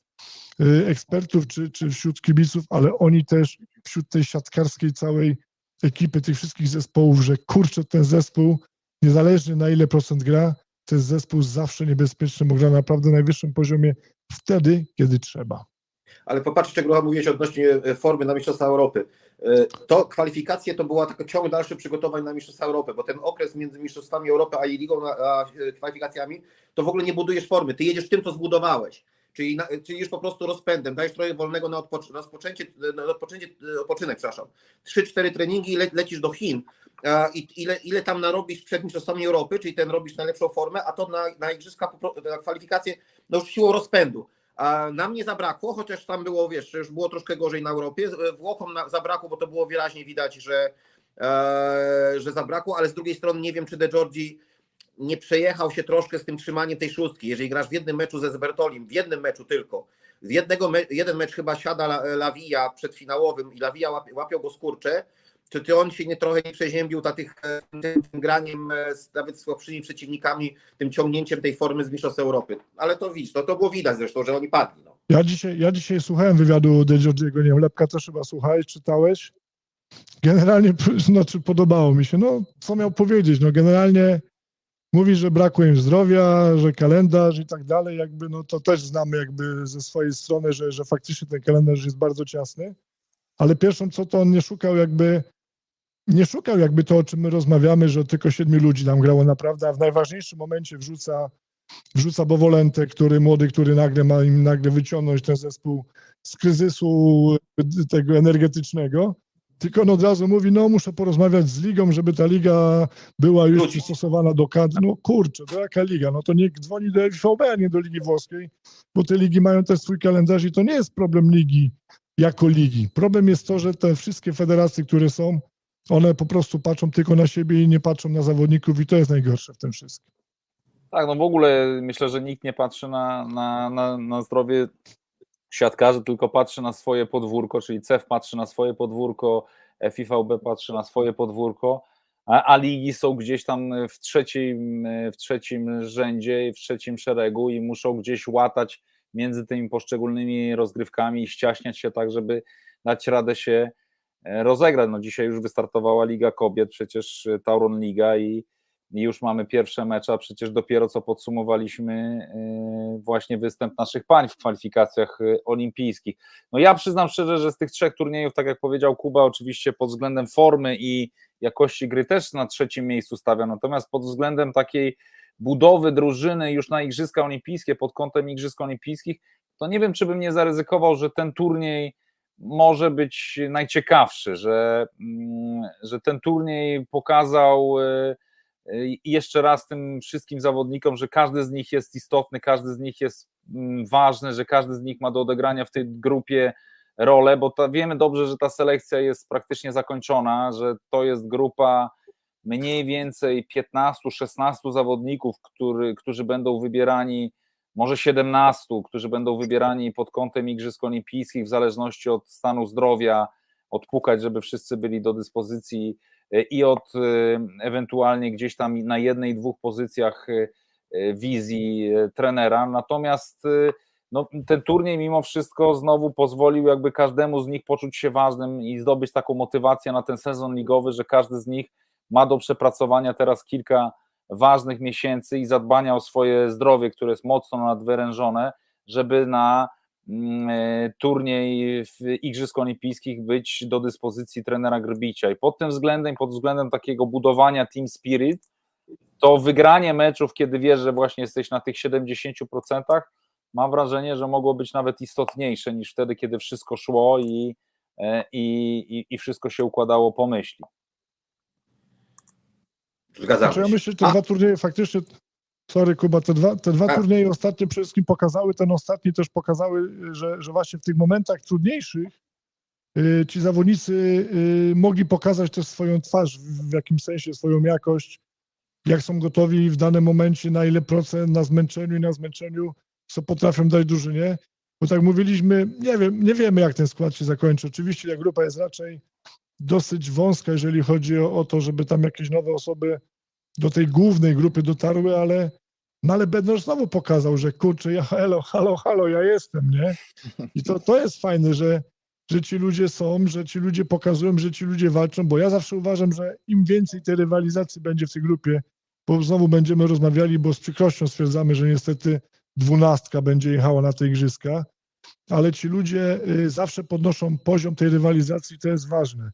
y, ekspertów czy, czy wśród kibiców, ale oni też wśród tej siatkarskiej całej ekipy, tych wszystkich zespołów, że kurczę, ten zespół, niezależnie na ile procent gra, to jest zespół zawsze niebezpieczny, bo gra na naprawdę najwyższym poziomie wtedy, kiedy trzeba. Ale popatrzcie, czego mówiłeś odnośnie e, formy na Mistrzostwa Europy. E, To kwalifikacje to była taka ciąg dalszy przygotowań na Mistrzostwa Europy, bo ten okres między Mistrzostwami Europy a jej ligą, a e, kwalifikacjami, to w ogóle nie budujesz formy. Ty jedziesz tym, co zbudowałeś. Czyli, na, czyli już po prostu rozpędem, dajesz trochę wolnego na, odpoc- na rozpoczęcie, na odpoczęcie, odpoczynek, przepraszam. 3-4 treningi i le, lecisz do Chin. I ile, ile tam narobisz przed Mistrzostwami Europy, czyli ten robisz najlepszą formę, a to na, na igrzyska, na kwalifikacje, no już siłą rozpędu. Nam nie zabrakło, chociaż tam było, wiesz, już było troszkę gorzej na Europie. Włochom na, zabrakło, bo to było wyraźnie widać, że, e, że zabrakło, ale z drugiej strony nie wiem, czy De Giorgi nie przejechał się troszkę z tym trzymaniem tej szóstki. Jeżeli grasz w jednym meczu ze Zbertolim, w jednym meczu tylko, z jednego me, jeden mecz chyba siada La- Lawija przedfinałowym i Lawija łapie, łapią go skurcze, czy ty on się nie trochę nie przeziębił na tych, e, tym, tym graniem e, z nawet słabszymi przeciwnikami, tym ciągnięciem tej formy z Mistrzostw Europy. Ale to widzisz, to, to było widać zresztą, że oni padli. No. Ja dzisiaj, ja dzisiaj słuchałem wywiadu De Giorgiego, nie wiem, Lepka też chyba słuchałeś, czytałeś. Generalnie, znaczy podobało mi się, no co miał powiedzieć, no generalnie mówi, że brakuje im zdrowia, że kalendarz i tak dalej, jakby no to też znamy jakby ze swojej strony, że, że faktycznie ten kalendarz jest bardzo ciasny, ale pierwszą co to on nie szukał jakby, nie szukał jakby to, o czym my rozmawiamy, że tylko siedmiu ludzi nam grało naprawdę, a w najważniejszym momencie wrzuca wrzuca Bowolentę, który młody, który nagle ma im nagle wyciągnąć ten zespół z kryzysu tego energetycznego. Tylko on od razu mówi, no muszę porozmawiać z ligą, żeby ta liga była już przystosowana do kadr. No kurczę, to jaka liga? No to niech dzwoni do FVB, a nie do Ligi Włoskiej, bo te ligi mają też swój kalendarz i to nie jest problem ligi jako ligi. Problem jest to, że te wszystkie federacje, które są, one po prostu patrzą tylko na siebie i nie patrzą na zawodników i to jest najgorsze w tym wszystkim. Tak, no w ogóle myślę, że nikt nie patrzy na, na, na, na zdrowie siatkarzy, tylko patrzy na swoje podwórko, czyli CEF patrzy na swoje podwórko, FIVB patrzy na swoje podwórko, a, a ligi są gdzieś tam w trzecim, w trzecim rzędzie, w trzecim szeregu i muszą gdzieś łatać między tymi poszczególnymi rozgrywkami i ściaśniać się tak, żeby dać radę się rozegrać. No dzisiaj już wystartowała Liga Kobiet, przecież e, Tauron Liga i już mamy pierwsze mecze, a przecież dopiero co podsumowaliśmy yy, właśnie występ naszych pań w kwalifikacjach olimpijskich. No ja przyznam szczerze, że z tych trzech turniejów, tak jak powiedział Kuba, oczywiście pod względem formy i jakości gry też na trzecim miejscu stawia, natomiast pod względem takiej budowy drużyny już na Igrzyska Olimpijskie, pod kątem Igrzysk Olimpijskich, to nie wiem, czy bym nie zaryzykował, że ten turniej może być najciekawszy, że, mm, że ten turniej pokazał yy, i jeszcze raz tym wszystkim zawodnikom, że każdy z nich jest istotny, każdy z nich jest mm, ważny, że każdy z nich ma do odegrania w tej grupie rolę, bo ta, wiemy dobrze, że ta selekcja jest praktycznie zakończona, że to jest grupa mniej więcej 15-16 zawodników, który, którzy będą wybierani, może 17, którzy będą wybierani pod kątem Igrzysk Olimpijskich, w zależności od stanu zdrowia, odpukać, żeby wszyscy byli do dyspozycji e, i od e, ewentualnie gdzieś tam na jednej, dwóch pozycjach e, wizji trenera. Natomiast no, ten turniej mimo wszystko znowu pozwolił jakby każdemu z nich poczuć się ważnym i zdobyć taką motywację na ten sezon ligowy, że każdy z nich ma do przepracowania teraz kilka ważnych miesięcy i zadbania o swoje zdrowie, które jest mocno nadwyrężone, żeby na mm, e, turniej w Igrzysk Olimpijskich być do dyspozycji trenera Grbicia. I pod tym względem, pod względem takiego budowania team spirit, to wygranie meczów, kiedy wiesz, że właśnie jesteś na tych 70%, mam wrażenie, że mogło być nawet istotniejsze niż wtedy, kiedy wszystko szło i, e, i, i, i wszystko się układało po myśli. Zgadzam Znaczy, ja myślę, że te A- dwa turnieje faktycznie, sorry Kuba, te dwa, te dwa A. turnieje ostatnie przede wszystkim pokazały, ten ostatni też pokazały, że, że właśnie w tych momentach trudniejszych y, ci zawodnicy y, mogli pokazać też swoją twarz, w, w jakimś sensie swoją jakość, jak są gotowi w danym momencie, na ile procent na zmęczeniu i na zmęczeniu, co potrafią dać drużynie. Bo tak mówiliśmy, nie wiem, nie wiemy jak ten skład się zakończy. Oczywiście ta grupa jest raczej dosyć wąska, jeżeli chodzi o, o to, żeby tam jakieś nowe osoby do tej głównej grupy dotarły, ale, no ale Bednarz znowu pokazał, że kurczę, ja halo, halo, halo, ja jestem, nie? I to, to jest fajne, że, że ci ludzie są, że ci ludzie pokazują, że ci ludzie walczą, bo ja zawsze uważam, że im więcej tej rywalizacji będzie w tej grupie, bo znowu będziemy rozmawiali, bo z przykrością stwierdzamy, że niestety dwunastka będzie jechała na te igrzyska, ale ci ludzie y, zawsze podnoszą poziom tej rywalizacji, to jest ważne.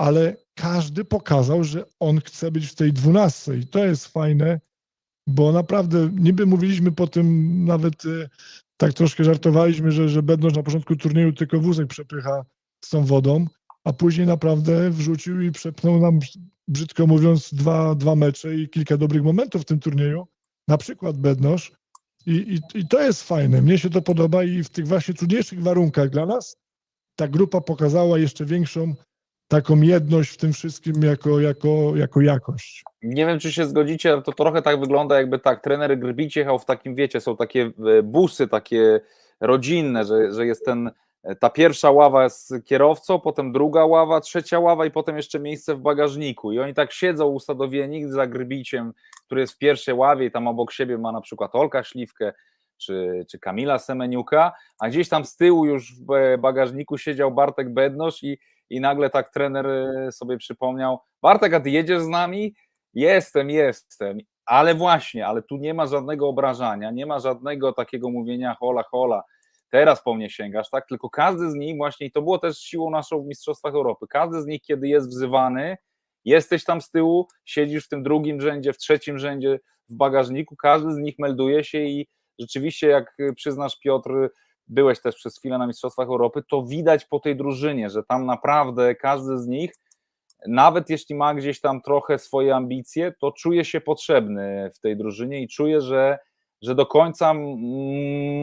Ale każdy pokazał, że on chce być w tej dwunastce i to jest fajne, bo naprawdę niby mówiliśmy po tym, nawet y, tak troszkę żartowaliśmy, że, że Bednosz na początku turnieju tylko wózek przepycha z tą wodą, a później naprawdę wrzucił i przepnął nam, brzydko mówiąc, dwa, dwa mecze i kilka dobrych momentów w tym turnieju, na przykład Bednosz. I, i, I to jest fajne, mnie się to podoba i w tych właśnie trudniejszych warunkach dla nas ta grupa pokazała jeszcze większą taką jedność w tym wszystkim jako, jako, jako jakość. Nie wiem, czy się zgodzicie, ale to trochę tak wygląda, jakby tak, trener Grbić jechał w takim, wiecie, są takie e, busy, takie rodzinne, że, że jest ten, e, ta pierwsza ława z kierowcą, potem druga ława, trzecia ława i potem jeszcze miejsce w bagażniku. I oni tak siedzą usadowieni za Grbiciem, który jest w pierwszej ławie i tam obok siebie ma na przykład Olka Śliwkę, czy, czy Kamila Semeniuka, a gdzieś tam z tyłu już w e, bagażniku siedział Bartek Bednosz i, i nagle tak trener e, sobie przypomniał, Bartek, a ty jedziesz z nami? Jestem, jestem, ale właśnie, ale tu nie ma żadnego obrażania, nie ma żadnego takiego mówienia hola, hola, teraz po mnie sięgasz, tak? Tylko każdy z nich właśnie, i to było też siłą naszą w Mistrzostwach Europy, każdy z nich, kiedy jest wzywany, jesteś tam z tyłu, siedzisz w tym drugim rzędzie, w trzecim rzędzie w bagażniku, każdy z nich melduje się i rzeczywiście, jak przyznasz Piotr, byłeś też przez chwilę na Mistrzostwach Europy, to widać po tej drużynie, że tam naprawdę każdy z nich nawet jeśli ma gdzieś tam trochę swoje ambicje, to czuje się potrzebny w tej drużynie i czuje, że, że do końca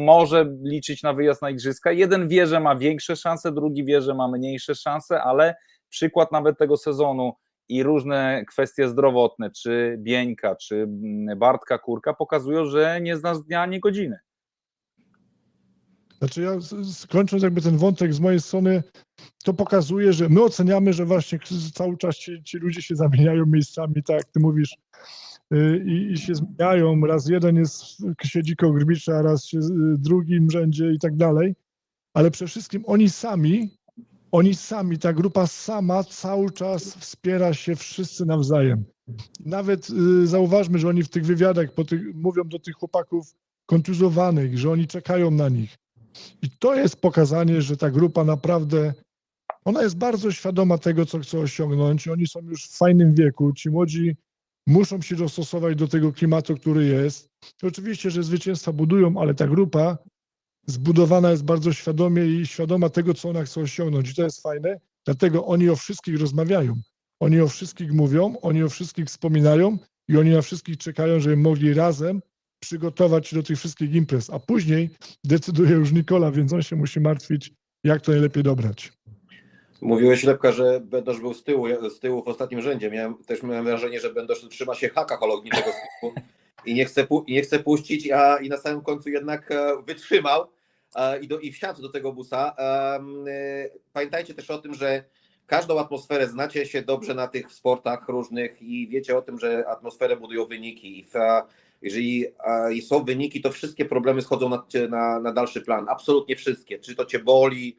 może liczyć na wyjazd na igrzyska. Jeden wie, że ma większe szanse, drugi wie, że ma mniejsze szanse, ale przykład nawet tego sezonu i różne kwestie zdrowotne, czy Bieńka, czy Bartka Kurka pokazują, że nie zna dnia ani godziny. Znaczy ja z- z- kończąc jakby ten wątek z mojej strony, to pokazuje, że my oceniamy, że właśnie cały czas ci, ci ludzie się zamieniają miejscami, tak jak ty mówisz, y, i, i się zmieniają. Raz jeden jest, siedzi koło Grbicza, raz się w drugim rzędzie i tak dalej. Ale przede wszystkim oni sami, oni sami, ta grupa sama cały czas wspiera się wszyscy nawzajem. Nawet y, zauważmy, że oni w tych wywiadach tych, mówią do tych chłopaków kontuzowanych, że oni czekają na nich. I to jest pokazanie, że ta grupa naprawdę, ona jest bardzo świadoma tego, co chce osiągnąć. Oni są już w fajnym wieku. Ci młodzi muszą się dostosować do tego klimatu, który jest. Oczywiście, że zwycięstwa budują, ale ta grupa zbudowana jest bardzo świadomie i świadoma tego, co ona chce osiągnąć. I to jest fajne. Dlatego oni o wszystkich rozmawiają. Oni o wszystkich mówią, oni o wszystkich wspominają i oni na wszystkich czekają, żeby mogli razem przygotować się do tych wszystkich imprez, a później decyduje już Nikola, więc on się musi martwić, jak to najlepiej dobrać. Mówiłeś Lepka, że Będosz był z tyłu, z tyłu w ostatnim rzędzie. Miałem, też miałem wrażenie, że Będosz trzyma się haka hologniczego z tyłu i nie chce, i nie chce puścić, a i na samym końcu jednak e, wytrzymał i, do, i wsiadł do tego busa. E, Pamiętajcie też o tym, że każdą atmosferę znacie się dobrze na tych sportach różnych i wiecie o tym, że atmosferę budują wyniki. I fa- jeżeli są wyniki, to wszystkie problemy schodzą na, na, na dalszy plan. Absolutnie wszystkie. Czy to cię boli,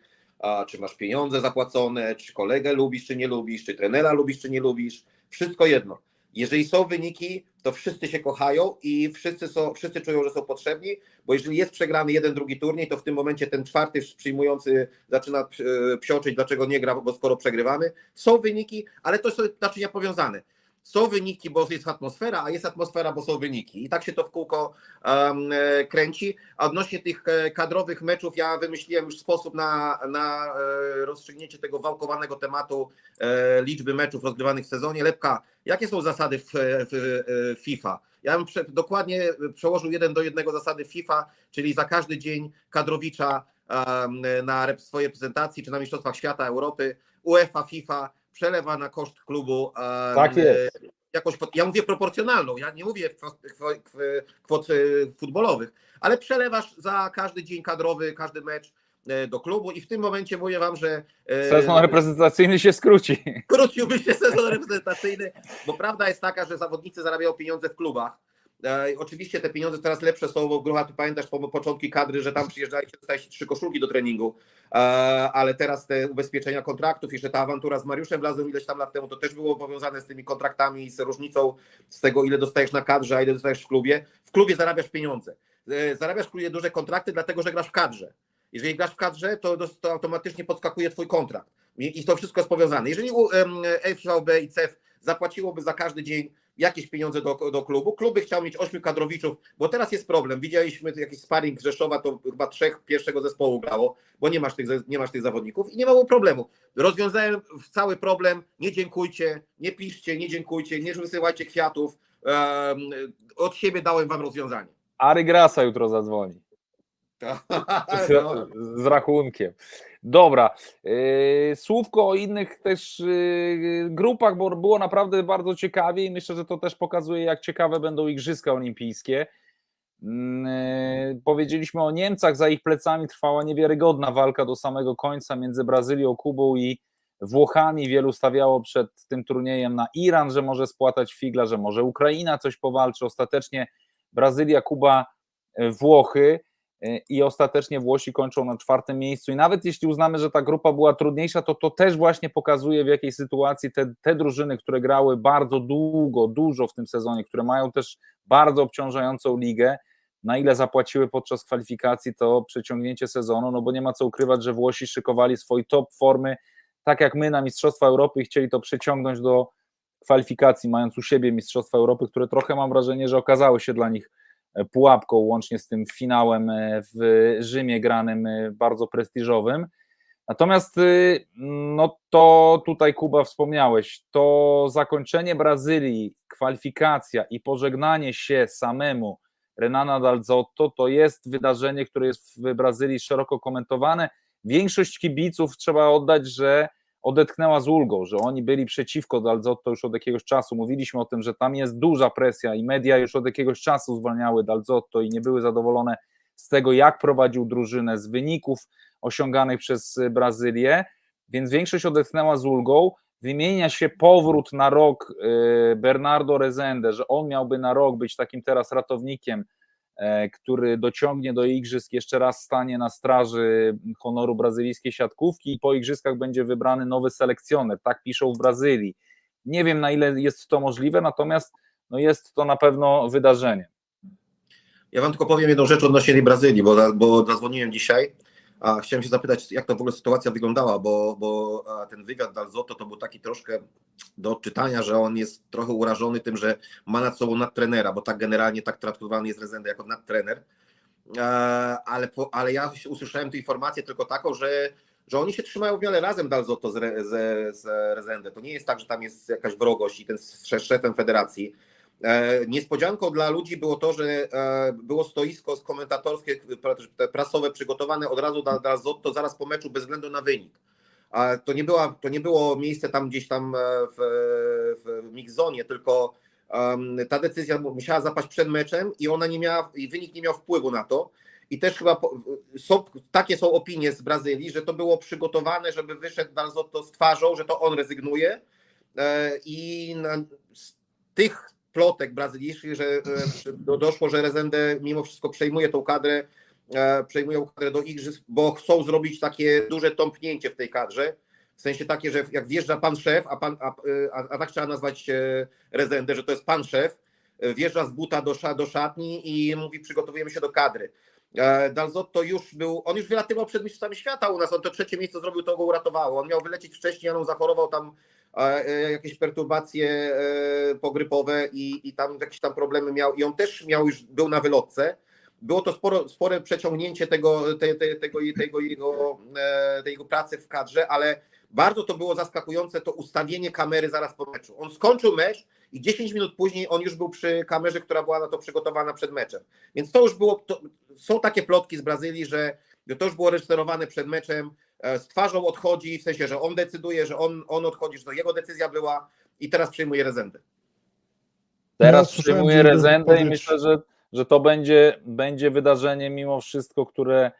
czy masz pieniądze zapłacone, czy kolegę lubisz, czy nie lubisz, czy trenera lubisz, czy nie lubisz. Wszystko jedno. Jeżeli są wyniki, to wszyscy się kochają i wszyscy, są, wszyscy czują, że są potrzebni, bo jeżeli jest przegrany jeden, drugi turniej, to w tym momencie ten czwarty przyjmujący zaczyna e, psioczyć, dlaczego nie gra, bo skoro przegrywamy. Są wyniki, ale to są naczynia powiązane. Są wyniki, bo jest atmosfera, a jest atmosfera, bo są wyniki. I tak się to w kółko um, kręci. A odnośnie tych e, kadrowych meczów, ja wymyśliłem już sposób na, na e, rozstrzygnięcie tego wałkowanego tematu e, liczby meczów rozgrywanych w sezonie. Lepka, jakie są zasady w, w, w FIFA? Ja bym prze, dokładnie przełożył jeden do jednego zasady FIFA, czyli za każdy dzień kadrowicza um, na swojej prezentacji, czy na Mistrzostwach Świata, Europy, UEFA, FIFA przelewa na koszt klubu Tak jest. jakąś, pod- ja mówię proporcjonalną, ja nie mówię kwot e, futbolowych, ale przelewasz za każdy dzień kadrowy, każdy mecz e, do klubu i w tym momencie mówię wam, że e, Sezon reprezentacyjny się skróci. skróciłby się sezon reprezentacyjny, bo prawda jest taka, że zawodnicy zarabiają pieniądze w klubach. E, oczywiście te pieniądze coraz lepsze są, bo Grucha, ty pamiętasz po, początki kadry, że tam przyjeżdżali, dostałeś trzy koszulki do treningu, e, ale teraz te ubezpieczenia kontraktów, jeszcze ta awantura z Mariuszem Blazem ileś tam lat temu, to też było powiązane z tymi kontraktami i z różnicą z tego, ile dostajesz na kadrze, a ile dostajesz w klubie. W klubie zarabiasz pieniądze. E, zarabiasz w klubie duże kontrakty, dlatego że grasz w kadrze. Jeżeli grasz w kadrze, to, to automatycznie podskakuje twój kontrakt. I, to wszystko jest powiązane. Jeżeli FVB i CEF zapłaciłoby za każdy dzień jakieś pieniądze do, do klubu, klub by chciał mieć ośmiu kadrowiczów, bo teraz jest problem. Widzieliśmy jakiś sparring Rzeszowa, to chyba trzech pierwszego zespołu grało, bo nie masz tych, nie masz tych zawodników i nie było problemu. Rozwiązałem cały problem, nie dziękujcie, nie piszcie, nie dziękujcie, nie wysyłajcie kwiatów. Od siebie dałem wam rozwiązanie. Ary Grasa jutro zadzwoni. Z, No. z rachunkiem. Dobra. Yy, słówko o innych też yy, grupach, bo było naprawdę bardzo ciekawie i myślę, że to też pokazuje, jak ciekawe będą Igrzyska Olimpijskie. Yy, powiedzieliśmy o Niemcach, za ich plecami trwała niewiarygodna walka do samego końca między Brazylią, Kubą i Włochami. Wielu stawiało przed tym turniejem na Iran, że może spłatać figla, że może Ukraina coś powalczy. Ostatecznie Brazylia, Kuba, Włochy i ostatecznie Włosi kończą na czwartym miejscu. I nawet jeśli uznamy, że ta grupa była trudniejsza, to to też właśnie pokazuje, w jakiej sytuacji te, te drużyny, które grały bardzo długo, dużo w tym sezonie, które mają też bardzo obciążającą ligę, na ile zapłaciły podczas kwalifikacji to przeciągnięcie sezonu, no bo nie ma co ukrywać, że Włosi szykowali swój top formy, tak jak my na Mistrzostwa Europy i chcieli to przeciągnąć do kwalifikacji, mając u siebie Mistrzostwa Europy, które trochę mam wrażenie, że okazały się dla nich pułapką, łącznie z tym finałem e, w Rzymie granym e, bardzo prestiżowym. Natomiast no to tutaj Kuba wspomniałeś, to zakończenie Brazylii, kwalifikacja i pożegnanie się samemu Renana Dalzotto to jest wydarzenie, które jest w Brazylii szeroko komentowane. Większość kibiców trzeba oddać, że odetchnęła z ulgą, że oni byli przeciwko Dalzotto już od jakiegoś czasu. Mówiliśmy o tym, że tam jest duża presja i media już od jakiegoś czasu zwalniały Dalzotto i nie były zadowolone z tego, jak prowadził drużynę, z wyników osiąganych przez Brazylię, więc większość odetchnęła z ulgą. Wymienia się powrót na rok Bernardo Rezende, że on miałby na rok być takim teraz ratownikiem, który dociągnie do igrzysk, jeszcze raz stanie na straży honoru brazylijskiej siatkówki i po igrzyskach będzie wybrany nowy selekcjoner, tak piszą w Brazylii. Nie wiem na ile jest to możliwe, natomiast no jest to na pewno wydarzenie. Ja wam tylko powiem jedną rzecz odnośnie tej Brazylii, bo, bo zadzwoniłem dzisiaj, a chciałem się zapytać, jak to w ogóle sytuacja wyglądała, bo, bo ten wywiad Dalzotto to był taki troszkę do odczytania, że on jest trochę urażony tym, że ma nad sobą nadtrenera, bo tak generalnie tak traktowany jest Rezende jako nadtrener, ale, ale ja usłyszałem tę informację tylko taką, że, że oni się trzymają w miarę razem Dalzotto z, z, z Rezende. To nie jest tak, że tam jest jakaś wrogość i ten jest szefem federacji. Niespodzianką dla ludzi było to, że było stoisko komentatorskie, prasowe przygotowane od razu dla Zotto zaraz po meczu bez względu na wynik. to nie, była, to nie było miejsce tam gdzieś tam e, w, w mixzonie, tylko ta decyzja musiała zapaść przed meczem i ona nie miała, i wynik nie miał wpływu na to. I też chyba są, takie są opinie z Brazylii, że to było przygotowane, żeby wyszedł Dalzotto z twarzą, że to on rezygnuje. E, I na, z tych plotek brazylijskich, że e, do, doszło, że Rezende mimo wszystko przejmuje tą kadrę, e, przejmują kadrę do igrzysk, bo chcą zrobić takie duże tąpnięcie w tej kadrze. W sensie takie, że jak wjeżdża pan szef, a, pan, a, a, a tak trzeba nazwać Rezendę, że to jest pan szef, wjeżdża z buta do, do szatni i mówi przygotowujemy się do kadry. Dalzotto już był, on już wylatywał przed mistrzostwami świata u nas, on to trzecie miejsce zrobił, to go uratowało. On miał wylecieć wcześniej, on zachorował tam jakieś perturbacje pogrypowe i, i tam jakieś tam problemy miał i on też miał już, był na wylotce. Było to sporo, spore przeciągnięcie tego, te, te, tego, tego jego, tej jego pracy w kadrze, ale bardzo to było zaskakujące to ustawienie kamery zaraz po meczu. On skończył mecz i 10 minut później on już był przy kamerze, która była na to przygotowana przed meczem. Więc to już było, to, są takie plotki z Brazylii, że to już było reżyserowane przed meczem, z twarzą odchodzi, w sensie, że on decyduje, że on, on odchodzi, że to jego decyzja była i teraz przyjmuje rezendę. Teraz ja przyjmuje rezendę i myślę, że, że to będzie, będzie wydarzenie mimo wszystko, które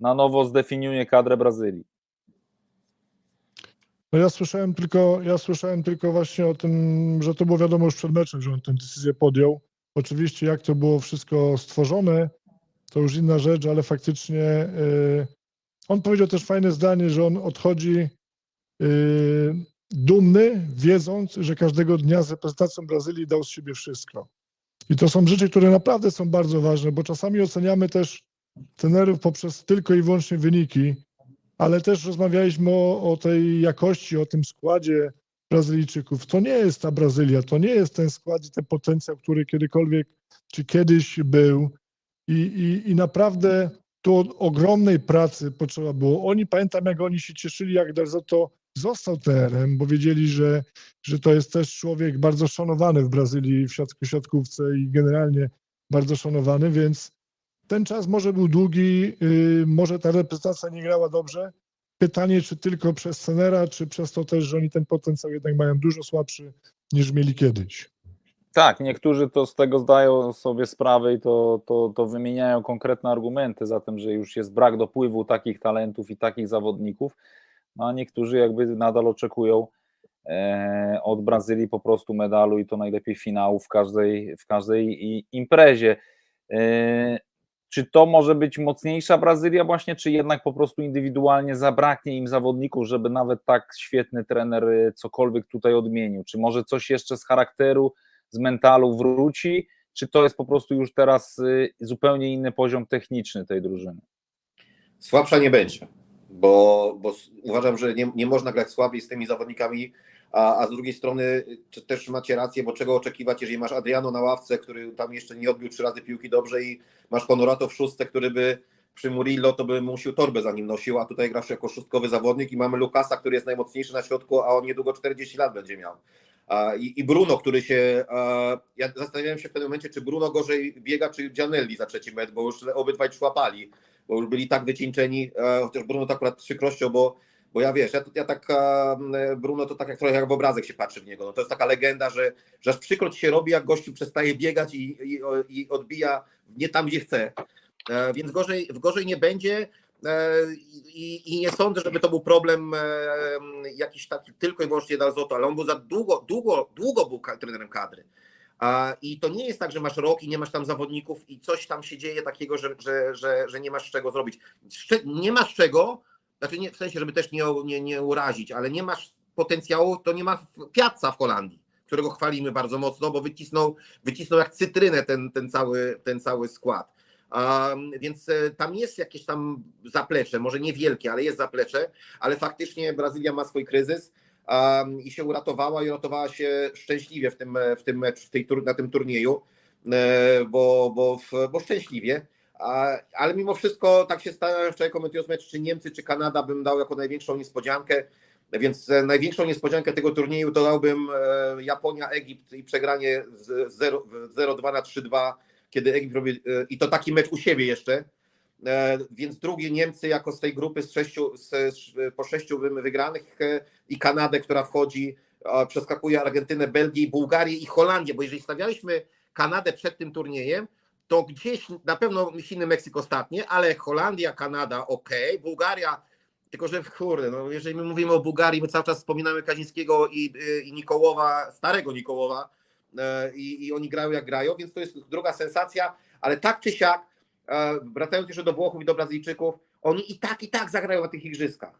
na nowo zdefiniuje kadrę Brazylii. No ja słyszałem tylko, ja słyszałem tylko właśnie o tym, że to było wiadomo już przed meczem, że on tę decyzję podjął. Oczywiście jak to było wszystko stworzone, to już inna rzecz, ale faktycznie yy, on powiedział też fajne zdanie, że on odchodzi yy, dumny, wiedząc, że każdego dnia z reprezentacją Brazylii dał z siebie wszystko. I to są rzeczy, które naprawdę są bardzo ważne, bo czasami oceniamy też trenerów poprzez tylko i wyłącznie wyniki, ale też rozmawialiśmy o, o tej jakości, o tym składzie Brazylijczyków. To nie jest ta Brazylia, to nie jest ten skład i ten potencjał, który kiedykolwiek czy kiedyś był. I, i, i naprawdę tu ogromnej pracy potrzeba było. Oni, pamiętam jak oni się cieszyli, jak Delzotto został TR-em, bo wiedzieli, że, że to jest też człowiek bardzo szanowany w Brazylii w siatkówce i generalnie bardzo szanowany, więc ten czas może był długi, yy, może ta reprezentacja nie grała dobrze. Pytanie, czy tylko przez scenera, czy przez to też, że oni ten potencjał jednak mają dużo słabszy niż mieli kiedyś. Tak, niektórzy to z tego zdają sobie sprawę i to, to, to wymieniają konkretne argumenty za tym, że już jest brak dopływu takich talentów i takich zawodników, no a niektórzy jakby nadal oczekują e, od Brazylii po prostu medalu i to najlepiej finału w każdej, w każdej imprezie. E, czy to może być mocniejsza Brazylia właśnie, czy jednak po prostu indywidualnie zabraknie im zawodników, żeby nawet tak świetny trener cokolwiek tutaj odmienił? Czy może coś jeszcze z charakteru z mentalu wróci, czy to jest po prostu już teraz y, zupełnie inny poziom techniczny tej drużyny? Słabsza nie będzie, bo, bo uważam, że nie, nie można grać słabiej z tymi zawodnikami, a, a z drugiej strony też macie rację, bo czego oczekiwać, jeżeli masz Adriano na ławce, który tam jeszcze nie odbił trzy razy piłki dobrze i masz Honorato w szóstce, który by przy Murillo to by musiał torbę za nim nosił, a tutaj grasz jako szóstkowy zawodnik i mamy Lukasa, który jest najmocniejszy na środku, a on niedługo 40 lat będzie miał. I Bruno, który się. Ja zastanawiałem się w pewnym momencie, czy Bruno gorzej biega, czy Gianelli za trzeci metr, bo już obydwaj szłapali, bo już byli tak wycieńczeni, chociaż Bruno to akurat przykrością, bo, bo ja wiesz, ja, ja tak Bruno to tak jak trochę jak w obrazek się patrzy w niego. No to jest taka legenda, że, że aż przykro się robi, jak gościu przestaje biegać i, i, i odbija nie tam, gdzie chce. E, więc gorzej, gorzej nie będzie. I, I, nie sądzę, żeby to był problem jakiś taki tylko i wyłącznie Dalzoto, ale on był za długo, długo, długo był trenerem kadry. I to nie jest tak, że masz rok i nie masz tam zawodników i coś tam się dzieje takiego, że, że, że, że nie masz czego zrobić. Nie masz czego, znaczy nie w sensie, żeby też nie, nie, nie urazić, ale nie masz potencjału, to nie ma Piazza w Holandii, którego chwalimy bardzo mocno, bo wycisnął, wycisnął jak cytrynę ten, ten, cały, ten cały skład. Więc e, tam jest jakieś tam zaplecze, może niewielkie, ale jest zaplecze, ale faktycznie Brazylia ma swój kryzys i się uratowała i uratowała się szczęśliwie w tym, w tym w tej, na tym turnieju, e, bo, bo, bo szczęśliwie. Ale mimo wszystko tak się stałem wczoraj komentując mecz, czy Niemcy, czy Kanada bym dał jako największą niespodziankę. Więc e, największą niespodziankę tego turnieju to dałbym Japonia, Egipt i przegranie z 0-2 na 3-2 kiedy Egipt robi, e, i to taki mecz u siebie jeszcze, e, więc drugie Niemcy jako z tej grupy z sześciu, z, po sześciu wy- wygranych e, i Kanadę, która wchodzi, przeskakuje Argentynę, Belgię, Bułgarię i Holandię, bo jeżeli stawialiśmy Kanadę przed tym turniejem, to gdzieś na pewno silny Meksyk ostatnie, ale Holandia, Kanada ok, Bułgaria, tylko że kurde, no jeżeli my mówimy o Bułgarii, my cały czas wspominamy Kazińskiego i, i Nikołowa, starego Nikołowa i, i oni grają jak grają, więc to jest druga sensacja, ale tak czy siak, e, wracając jeszcze do Włochów i do Brazylijczyków, oni i tak, i tak zagrają na tych igrzyskach.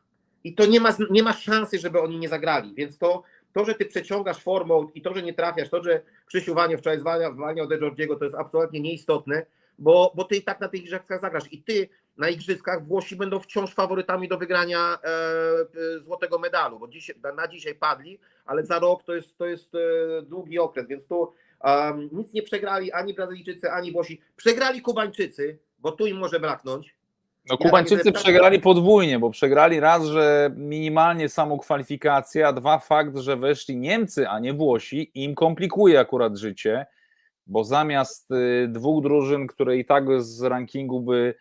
I to nie ma, nie ma szansy, żeby oni nie zagrali, więc to, to, że ty przeciągasz formą i to, że nie trafiasz, to, że Krzysiu Wanie wczoraj zwalniał, zwalniał De Giorgiego, to jest absolutnie nieistotne, bo, bo ty i tak na tych igrzyskach zagrasz. I ty na igrzyskach Włosi będą wciąż faworytami do wygrania e, złotego medalu, bo dzisiaj, na, dzisiaj padli, ale za rok to jest, to jest e, długi okres, więc tu um, nic nie przegrali ani Brazylijczycy, ani Włosi. Przegrali Kubańczycy, bo tu im może braknąć. No Ja Kubańczycy zestaw- przegrali podwójnie, bo przegrali raz, że minimalnie samą kwalifikację, a dwa fakt, że weszli Niemcy, a nie Włosi, im komplikuje akurat życie, bo zamiast y, dwóch drużyn, które i tak z rankingu by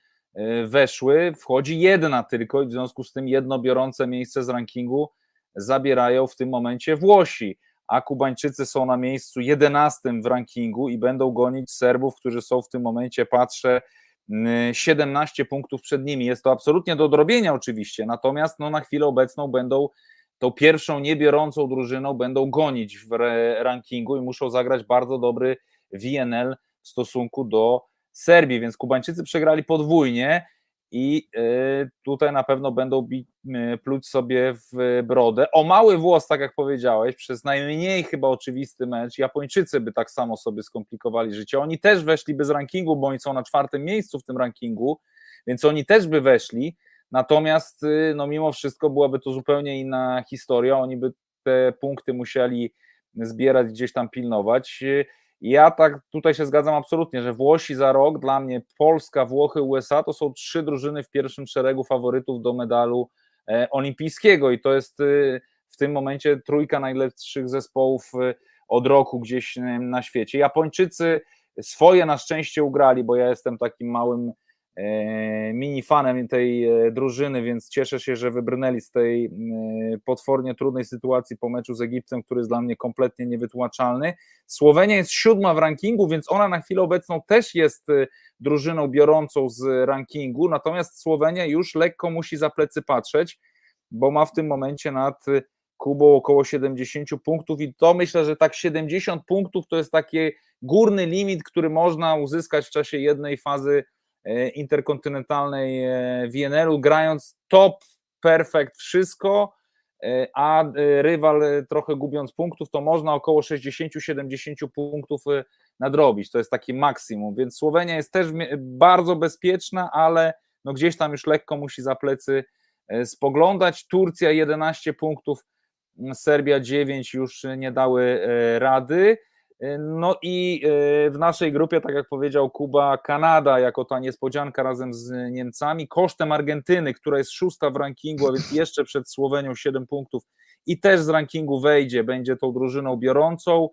weszły, wchodzi jedna tylko i w związku z tym jedno biorące miejsce z rankingu zabierają w tym momencie Włosi, a Kubańczycy są na miejscu 11 w rankingu i będą gonić Serbów, którzy są w tym momencie, patrzę, y, 17 punktów przed nimi. Jest to absolutnie do odrobienia oczywiście, natomiast no, na chwilę obecną będą tą pierwszą niebiorącą drużyną, będą gonić w rankingu i muszą zagrać bardzo dobry WNL w stosunku do Serbii, więc Kubańczycy przegrali podwójnie i y, tutaj na pewno będą y, pluć sobie w brodę. O mały włos, tak jak powiedziałeś, przez najmniej chyba oczywisty mecz, Japończycy by tak samo sobie skomplikowali życie. Oni też weszliby z rankingu, bo oni są na czwartym miejscu w tym rankingu, więc oni też by weszli, natomiast y, no mimo wszystko byłaby to zupełnie inna historia, oni by te punkty musieli zbierać, gdzieś tam pilnować. Ja tak tutaj się zgadzam absolutnie, że Włosi za rok, dla mnie Polska, Włochy, USA to są trzy drużyny w pierwszym szeregu faworytów do medalu e, olimpijskiego i to jest y, w tym momencie trójka najlepszych zespołów y, od roku gdzieś na świecie. Japończycy swoje na szczęście ugrali, bo ja jestem takim małym mini fanem tej e, drużyny, więc cieszę się, że wybrnęli z tej e, potwornie trudnej sytuacji po meczu z Egiptem, który jest dla mnie kompletnie niewytłumaczalny. Słowenia jest siódma w rankingu, więc ona na chwilę obecną też jest e, drużyną biorącą z rankingu, natomiast Słowenia już lekko musi za plecy patrzeć, bo ma w tym momencie nad e, Kubą około 70 punktów i to myślę, że tak 70 punktów to jest taki górny limit, który można uzyskać w czasie jednej fazy e, interkontynentalnej e, WNL-u, grając top, perfekt, wszystko, e, a e, rywal e, trochę gubiąc punktów, to można około 60-70 punktów e, nadrobić. To jest taki maksimum, więc Słowenia jest też bardzo bezpieczna, ale no gdzieś tam już lekko musi za plecy e, spoglądać. Turcja 11 punktów, Serbia 9 już nie dały e, rady. No i e, w naszej grupie, tak jak powiedział Kuba, Kanada jako ta niespodzianka razem z Niemcami, kosztem Argentyny, która jest szósta w rankingu, a więc jeszcze przed Słowenią 7 punktów i też z rankingu wejdzie, będzie tą drużyną biorącą.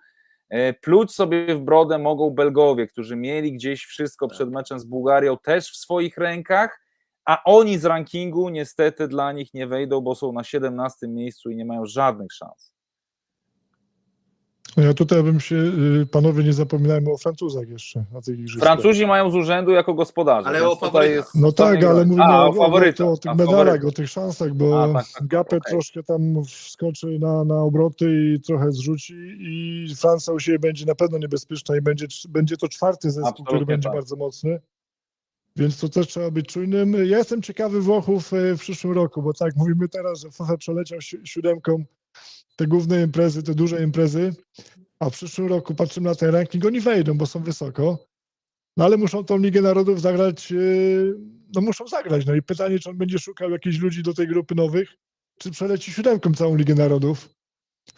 E, Pluć sobie w brodę mogą Belgowie, którzy mieli gdzieś wszystko przed meczem z Bułgarią też w swoich rękach, a oni z rankingu niestety dla nich nie wejdą, bo są na 17 miejscu i nie mają żadnych szans. No Ja tutaj bym się, y, panowie, nie zapominajmy o Francuzach jeszcze na tych igrzyskach. Francuzi mają z urzędu jako gospodarze. Ale o tutaj No tak, ale mówimy A, o, o faworytach. o, o tych a, medalach, faworytach. o tych szansach, bo A, tak, tak, Gapę okej. troszkę tam wskoczy na, na obroty i trochę zrzuci i Francja u siebie będzie na pewno niebezpieczna i będzie, będzie to czwarty zespół, który Absolutnie będzie tak. bardzo mocny. Więc to też trzeba być czujnym. Ja jestem ciekawy Włochów e, w przyszłym roku, bo tak, mówimy teraz, że FIFA przeleciał si- siódemką te główne imprezy, te duże imprezy, a w przyszłym roku patrzymy na ten ranking, oni wejdą, bo są wysoko, no ale muszą tą Ligę Narodów zagrać, e, no muszą zagrać. No i pytanie, czy on będzie szukał jakichś ludzi do tej grupy nowych, czy przeleci siódemką całą Ligę Narodów.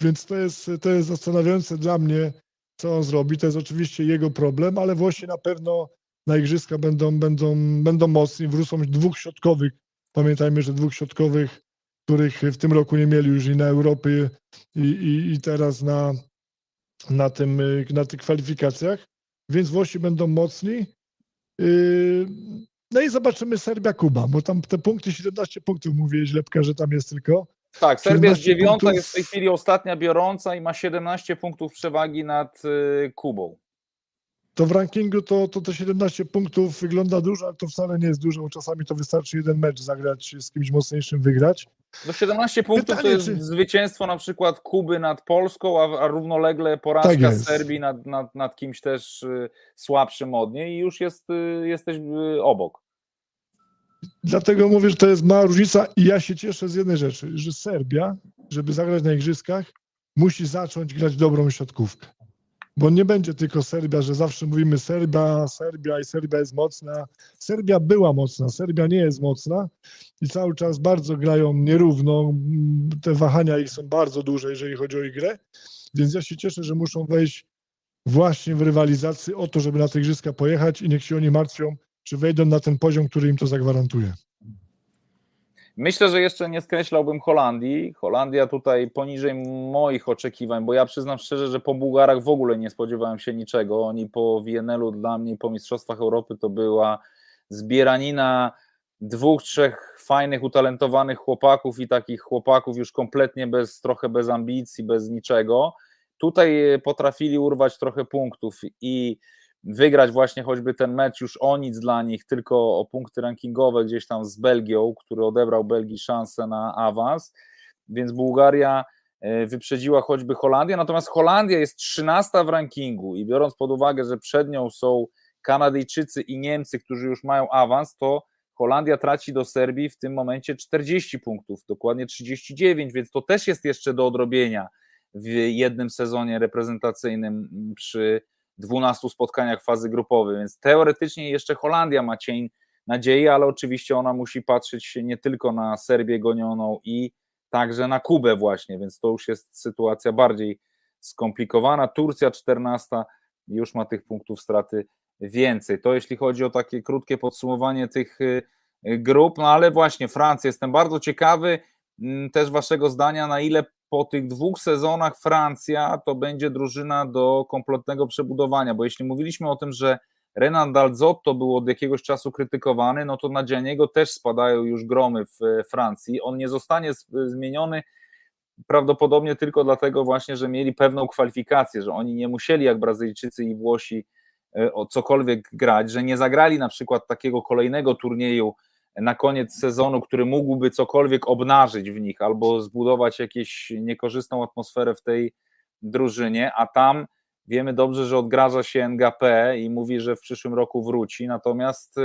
Więc to jest, to jest zastanawiające dla mnie, co on zrobi. To jest oczywiście jego problem, ale Włosi na pewno na igrzyska będą, będą, będą mocni. Wrócą dwóch środkowych. Pamiętajmy, że dwóch środkowych, których w tym roku nie mieli już i na Europy, i, i, i teraz na, na, tym, y, na tych kwalifikacjach. Więc Włosi będą mocni. Yy, No i zobaczymy Serbia-Kuba, bo tam te punkty, 17 punktów mówiłeś, Lepka, że tam jest tylko. Tak, Serbia jest 17 dziewiąta, punktów. jest w tej chwili ostatnia biorąca i ma 17 punktów przewagi nad y, Kubą. To w rankingu to, to te 17 punktów wygląda dużo, ale to wcale nie jest dużo, bo czasami to wystarczy jeden mecz zagrać, z kimś mocniejszym wygrać. No 17 punktów to Pytanie, jest czy- zwycięstwo na przykład Kuby nad Polską, a, a równolegle porażka Tak. Serbii nad, nad, nad kimś też y, słabszym od niej i już jest, y, jesteś y, obok. Dlatego mówię, że to jest mała różnica i ja się cieszę z jednej rzeczy, że Serbia, żeby zagrać na igrzyskach, musi zacząć grać dobrą siatkówkę. Bo nie będzie tylko Serbia, że zawsze mówimy Serbia, Serbia i Serbia jest mocna. Serbia była mocna, Serbia nie jest mocna i cały czas bardzo grają nierówno. Te wahania ich są bardzo duże, jeżeli chodzi o ich grę. Więc ja się cieszę, że muszą wejść właśnie w rywalizację o to, żeby na te igrzyska pojechać i niech się oni martwią, czy wejdą na ten poziom, który im to zagwarantuje. Myślę, że jeszcze nie skreślałbym Holandii. Holandia tutaj poniżej moich oczekiwań, bo ja przyznam szczerze, że po Bułgarach w ogóle nie spodziewałem się niczego. Oni po WNL-u dla mnie, po Mistrzostwach Europy to była zbieranina dwóch, trzech fajnych, utalentowanych chłopaków i takich chłopaków już kompletnie bez, trochę bez ambicji, bez niczego. Tutaj potrafili urwać trochę punktów i wygrać właśnie choćby ten mecz już o nic dla nich, tylko o punkty rankingowe gdzieś tam z Belgią, który odebrał Belgii szansę na awans, więc Bułgaria e, wyprzedziła choćby Holandię, natomiast Holandia jest 13 w rankingu i biorąc pod uwagę, że przed nią są Kanadyjczycy i Niemcy, którzy już mają awans, to Holandia traci do Serbii w tym momencie 40 punktów, dokładnie 39, więc to też jest jeszcze do odrobienia w jednym sezonie reprezentacyjnym przy 12 spotkaniach fazy grupowej, więc teoretycznie jeszcze Holandia ma cień nadziei, ale oczywiście ona musi patrzeć nie tylko na Serbię gonioną i także na Kubę właśnie, więc to już jest sytuacja bardziej skomplikowana. Turcja 14 już ma tych punktów straty więcej. To jeśli chodzi o takie krótkie podsumowanie tych y, grup, no ale właśnie Francja, jestem bardzo ciekawy mm, też waszego zdania, na ile po tych dwóch sezonach Francja to będzie drużyna do kompletnego przebudowania, bo jeśli mówiliśmy o tym, że Renan Dalzotto był od jakiegoś czasu krytykowany, no to na Gianniego też spadają już gromy w e, Francji. On nie zostanie zmieniony prawdopodobnie tylko dlatego właśnie, że mieli pewną kwalifikację, że oni nie musieli jak Brazylijczycy i Włosi e, o cokolwiek grać, że nie zagrali na przykład takiego kolejnego turnieju na koniec sezonu, który mógłby cokolwiek obnażyć w nich albo zbudować jakąś niekorzystną atmosferę w tej drużynie, a tam wiemy dobrze, że odgraża się NGP i mówi, że w przyszłym roku wróci, natomiast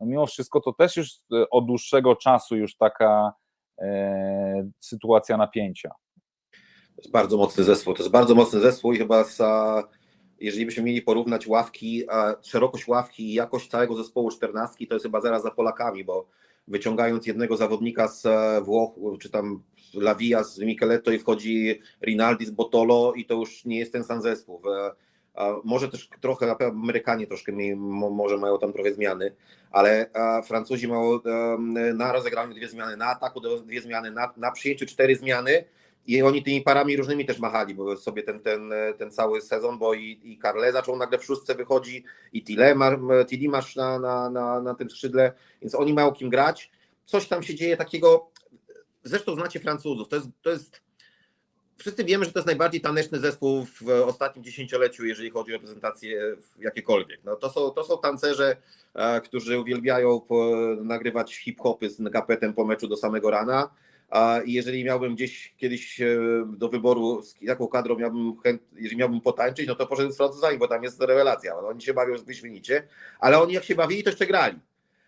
no mimo wszystko to też już od dłuższego czasu już taka e, sytuacja napięcia. To jest bardzo mocny zespół, to jest bardzo mocny zespół i chyba za, jeżeli byśmy mieli porównać ławki, szerokość ławki i jakość całego zespołu czternastki, to jest chyba zaraz za Polakami, bo wyciągając jednego zawodnika z Włoch, czy tam Lavia z Micheletto i wchodzi Rinaldi z Botolo i to już nie jest ten sam zespół. Może też trochę, Amerykanie troszkę może mają tam trochę zmiany, ale Francuzi mają na rozegraniu dwie zmiany, na ataku dwie zmiany, na, na przyjęciu cztery zmiany i oni tymi parami różnymi też machali, bo sobie ten, ten, ten cały sezon, bo i, i Carle zaczął nagle w szóstce wychodzi, i Tilly masz na, na, na, na tym skrzydle, więc oni mają kim grać. Coś tam się dzieje takiego, zresztą znacie Francuzów, to jest, to jest wszyscy wiemy, że to jest najbardziej taneczny zespół w ostatnim dziesięcioleciu, jeżeli chodzi o reprezentację jakiekolwiek. No to, są, to są tancerze, e, którzy uwielbiają nagrywać hip-hopy z gapetem po meczu do samego rana, i jeżeli miałbym gdzieś kiedyś e, do wyboru, z jaką kadrą miałbym chęt, jeżeli miałbym potańczyć, no to poszedłem z Francuzami, bo tam jest rewelacja. Oni się bawią wyśmienicie, ale oni jak się bawili, to jeszcze grali.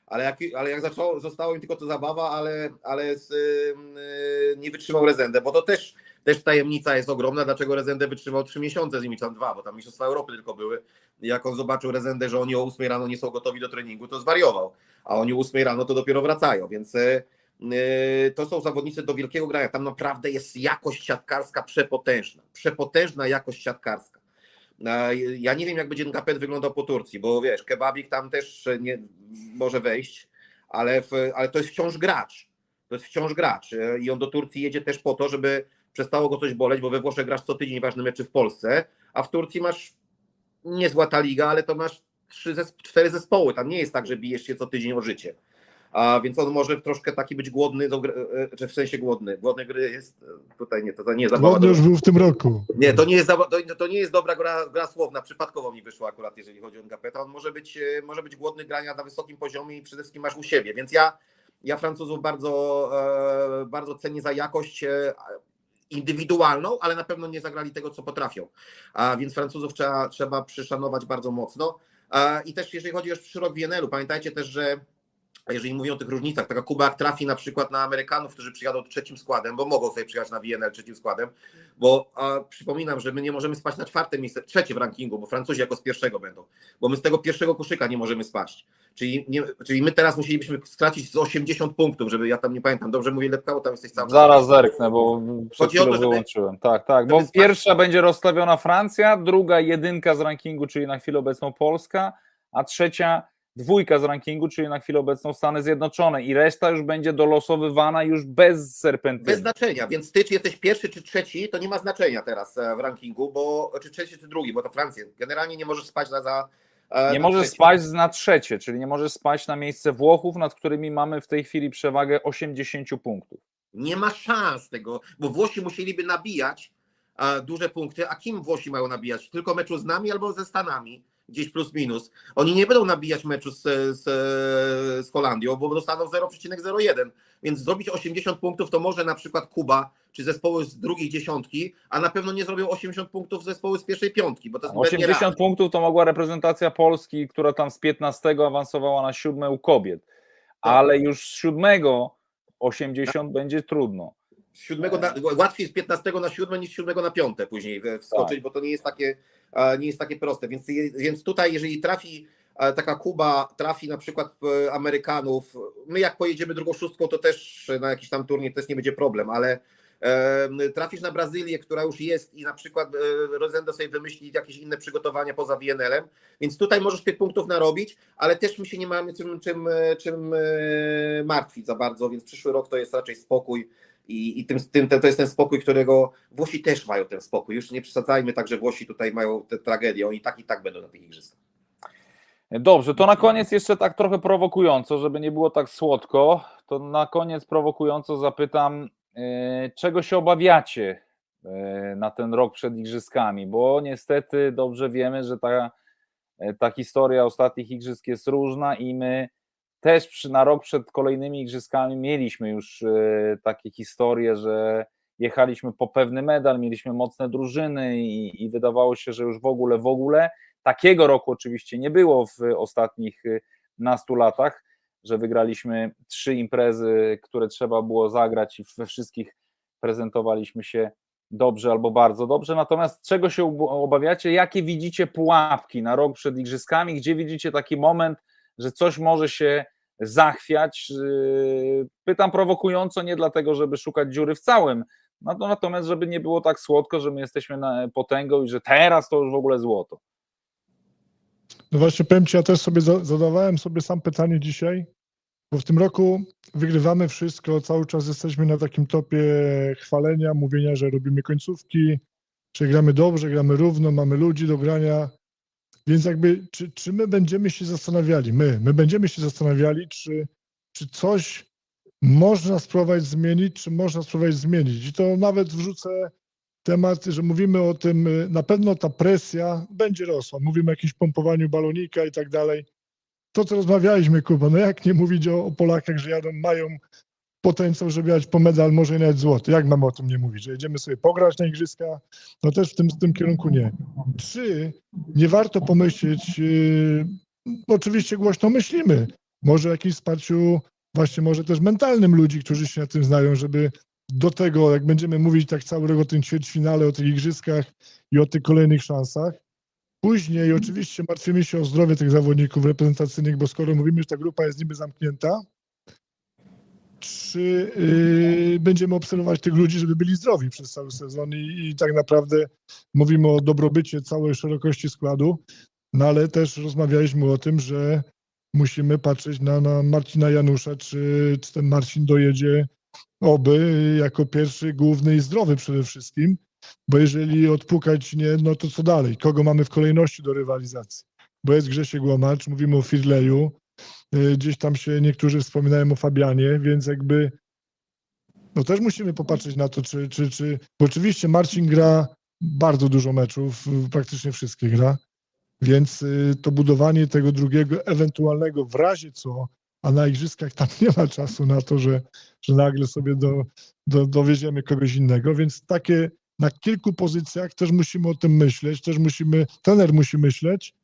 Ale jak, ale jak zaczęło, zostało im tylko to zabawa, ale, ale z, yy, nie wytrzymał Rezendę, bo to też, też tajemnica jest ogromna, dlaczego Rezendę wytrzymał trzy miesiące z nimi, tam dwa, bo tam Mistrzostwa Europy tylko były. Jak on zobaczył Rezendę, że oni o 8 rano nie są gotowi do treningu, to zwariował, a oni o 8 rano to dopiero wracają, więc yy, to są zawodnicy do wielkiego grania. Tam naprawdę jest jakość siatkarska przepotężna. Przepotężna jakość siatkarska. Ja nie wiem, jak będzie NKP wyglądał po Turcji, bo wiesz, Kebabik tam też nie może wejść, ale, w, ale to jest wciąż gracz. To jest wciąż gracz. I on do Turcji jedzie też po to, żeby przestało go coś boleć, bo we Włoszech grasz co tydzień ważne mecze w Polsce, a w Turcji masz niezła ta liga, ale to masz trzy cztery zespoły. Tam nie jest tak, że bijesz się co tydzień o życie. A więc on może troszkę taki być głodny, do gry, e, czy w sensie głodny. Głodny gry jest e, tutaj nie, to, to nie jest zabawa. Głodny już był w tym roku. Nie, to nie jest, to, nie jest dobra gra, gra słowna. Przypadkowo mi wyszło akurat, jeżeli chodzi o Ngapeta. On może być, e, może być głodny grania na wysokim poziomie i przede wszystkim masz u siebie. Więc ja, ja Francuzów bardzo, e, bardzo cenię za jakość e, indywidualną, ale na pewno nie zagrali tego, co potrafią. A więc Francuzów trzeba, trzeba przyszanować bardzo mocno. I też jeżeli chodzi o przyrok WNL-u, pamiętajcie też, że jeżeli mówimy o tych różnicach, taka Kuba jak trafi na przykład na Amerykanów, którzy przyjadą trzecim składem, bo mogą sobie przyjechać na WNL trzecim składem, bo a, przypominam, że my nie możemy spać na czwarte miejsce, trzecie w rankingu, bo Francuzi jako z pierwszego będą, bo my z tego pierwszego koszyka nie możemy spaść. Czyli, nie, czyli my teraz musielibyśmy stracić z 80 punktów, żeby ja tam nie pamiętam, dobrze mówię Lepka, bo tam jesteś cały. Zaraz zerknę, bo przed to, chwilą wyłączyłem. Tak, tak, bo spać- pierwsza będzie rozstawiona Francja, druga jedynka z rankingu, czyli na chwilę obecną Polska, a trzecia dwójka z rankingu, czyli na chwilę obecną Stany Zjednoczone i reszta już będzie dolosowywana już bez serpentyny. Bez znaczenia, więc ty, czy jesteś pierwszy, czy trzeci, to nie ma znaczenia teraz e, w rankingu, bo czy trzeci, czy drugi, bo to Francja. Generalnie nie możesz spać na za. e, Nie możesz spaść na trzecie, czyli nie możesz spaść na miejsce Włochów, nad którymi mamy w tej chwili przewagę 80 punktów. Nie ma szans tego, bo Włosi musieliby nabijać e, duże punkty. A kim Włosi mają nabijać? Tylko meczu z nami albo ze Stanami, gdzieś plus minus. Oni nie będą nabijać meczu z, z, z Holandią, bo dostaną 0,01. Więc zrobić 80 punktów to może na przykład Kuba czy zespoły z drugiej dziesiątki, a na pewno nie zrobią 80 punktów zespoły z pierwszej piątki, bo to jest zbyt 80 nierealne. punktów to mogła reprezentacja Polski, która tam z 15 awansowała na siódme u kobiet, Tak. ale już z siódmego 80 będzie trudno. z siódmego na, łatwiej z 15 na 7 niż z 7 na 5 później wskoczyć, bo to nie jest takie, nie jest takie proste. Więc, więc tutaj, jeżeli trafi e, taka Kuba, trafi na przykład e, Amerykanów, my jak pojedziemy drugą szóstką, to też na jakiś tam turniej też nie będzie problem, ale e, trafisz na Brazylię, która już jest i na przykład e, Rosendo sobie wymyśli jakieś inne przygotowania poza WNL-em, więc tutaj możesz tych punktów narobić, ale też my się nie mamy czym, czym, e, czym e, martwić za bardzo, więc przyszły rok to jest raczej spokój i, i tym, tym, to jest ten spokój, którego Włosi też mają ten spokój. Już nie przesadzajmy tak, że Włosi tutaj mają tę tragedię. Oni tak i tak będą na tych igrzyskach. Dobrze, to na koniec jeszcze tak trochę prowokująco, żeby nie było tak słodko, to na koniec prowokująco zapytam, e, czego się obawiacie e, na ten rok przed igrzyskami, bo niestety dobrze wiemy, że ta, e, ta historia ostatnich igrzysk jest różna i my też przy, na rok przed kolejnymi igrzyskami mieliśmy już e, takie historie, że jechaliśmy po pewny medal, mieliśmy mocne drużyny i, i wydawało się, że już w ogóle, w ogóle, Takiego roku oczywiście nie było w ostatnich y, nastu latach, że wygraliśmy trzy imprezy, które trzeba było zagrać i we wszystkich prezentowaliśmy się dobrze albo bardzo dobrze. Natomiast czego się ob- obawiacie? Jakie widzicie pułapki na rok przed igrzyskami? Gdzie widzicie taki moment, że coś może się zachwiać? Yy, Pytam prowokująco, nie dlatego, żeby szukać dziury w całym, no to natomiast, żeby nie było tak słodko, że my jesteśmy na potęgą i że teraz to już w ogóle złoto. No właśnie powiem Ci, ja też sobie za- zadawałem sobie sam pytanie dzisiaj, bo w tym roku wygrywamy wszystko, cały czas jesteśmy na takim topie chwalenia, mówienia, że robimy końcówki, że gramy dobrze, gramy równo, mamy ludzi do grania, więc jakby czy, czy my będziemy się zastanawiali, my, my będziemy się zastanawiali, czy, czy coś można spróbować zmienić, czy można spróbować zmienić i to nawet wrzucę temat, że mówimy o tym, y, na pewno ta presja będzie rosła. Mówimy o jakimś pompowaniu balonika i tak dalej. To, co rozmawialiśmy, Kuba, no jak nie mówić o, o Polakach, że jadą, mają potencjał, żeby jechać po medal, może nawet złoty. Jak mamy o tym nie mówić? Że jedziemy sobie pograć na igrzyska? No też w tym, w tym kierunku nie. Czy nie warto pomyśleć, yy, oczywiście głośno myślimy, może o jakimś wsparciu właśnie może też mentalnym ludzi, którzy się na tym znają, żeby do tego, jak będziemy mówić tak cały rok o tym ćwierćfinale, o tych igrzyskach i o tych kolejnych szansach. Później oczywiście martwimy się o zdrowie tych zawodników reprezentacyjnych, bo skoro mówimy, że ta grupa jest niby zamknięta, czy yy, będziemy obserwować tych ludzi, żeby byli zdrowi przez cały sezon i, i tak naprawdę mówimy o dobrobycie całej szerokości składu, no ale też rozmawialiśmy o tym, że musimy patrzeć na, na Marcina Janusza, czy, czy ten Marcin dojedzie oby jako pierwszy, główny i zdrowy przede wszystkim, bo jeżeli odpukać nie, no to co dalej? Kogo mamy w kolejności do rywalizacji? bo jest Grzesiek Łomacz, mówimy o Firleju, gdzieś tam się niektórzy wspominają o Fabianie, więc jakby no też musimy popatrzeć na to, czy, czy, czy bo oczywiście Marcin gra bardzo dużo meczów, praktycznie wszystkie gra, więc y, to budowanie tego drugiego ewentualnego w razie co, a na igrzyskach tam nie ma czasu na to, że, że nagle sobie do, do, dowieziemy kogoś innego, więc takie na kilku pozycjach też musimy o tym myśleć, też musimy, trener musi myśleć,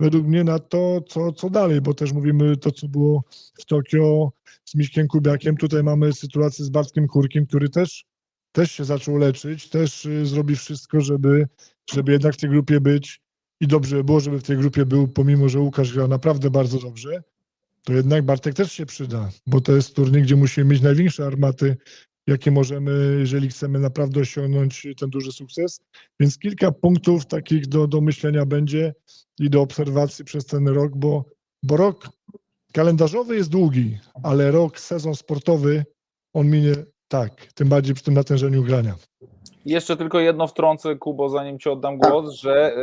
według mnie na to, co, co dalej, bo też mówimy to, co było w Tokio z Miśkiem Kubiakiem, tutaj mamy sytuację z Bartkiem Kurkiem, który też, też się zaczął leczyć, też y, zrobi wszystko, żeby, żeby jednak w tej grupie być. I dobrze by było, żeby w tej grupie był, pomimo, że Łukasz grał naprawdę bardzo dobrze, to jednak Bartek też się przyda, bo to jest turniej, gdzie musimy mieć największe armaty, jakie możemy, jeżeli chcemy naprawdę osiągnąć ten duży sukces. Więc kilka punktów takich do, do myślenia będzie i do obserwacji przez ten rok, bo, bo rok kalendarzowy jest długi, ale rok, sezon sportowy, on minie tak, tym bardziej przy tym natężeniu grania. Jeszcze tylko jedno wtrącę, Kubo, zanim ci oddam głos, że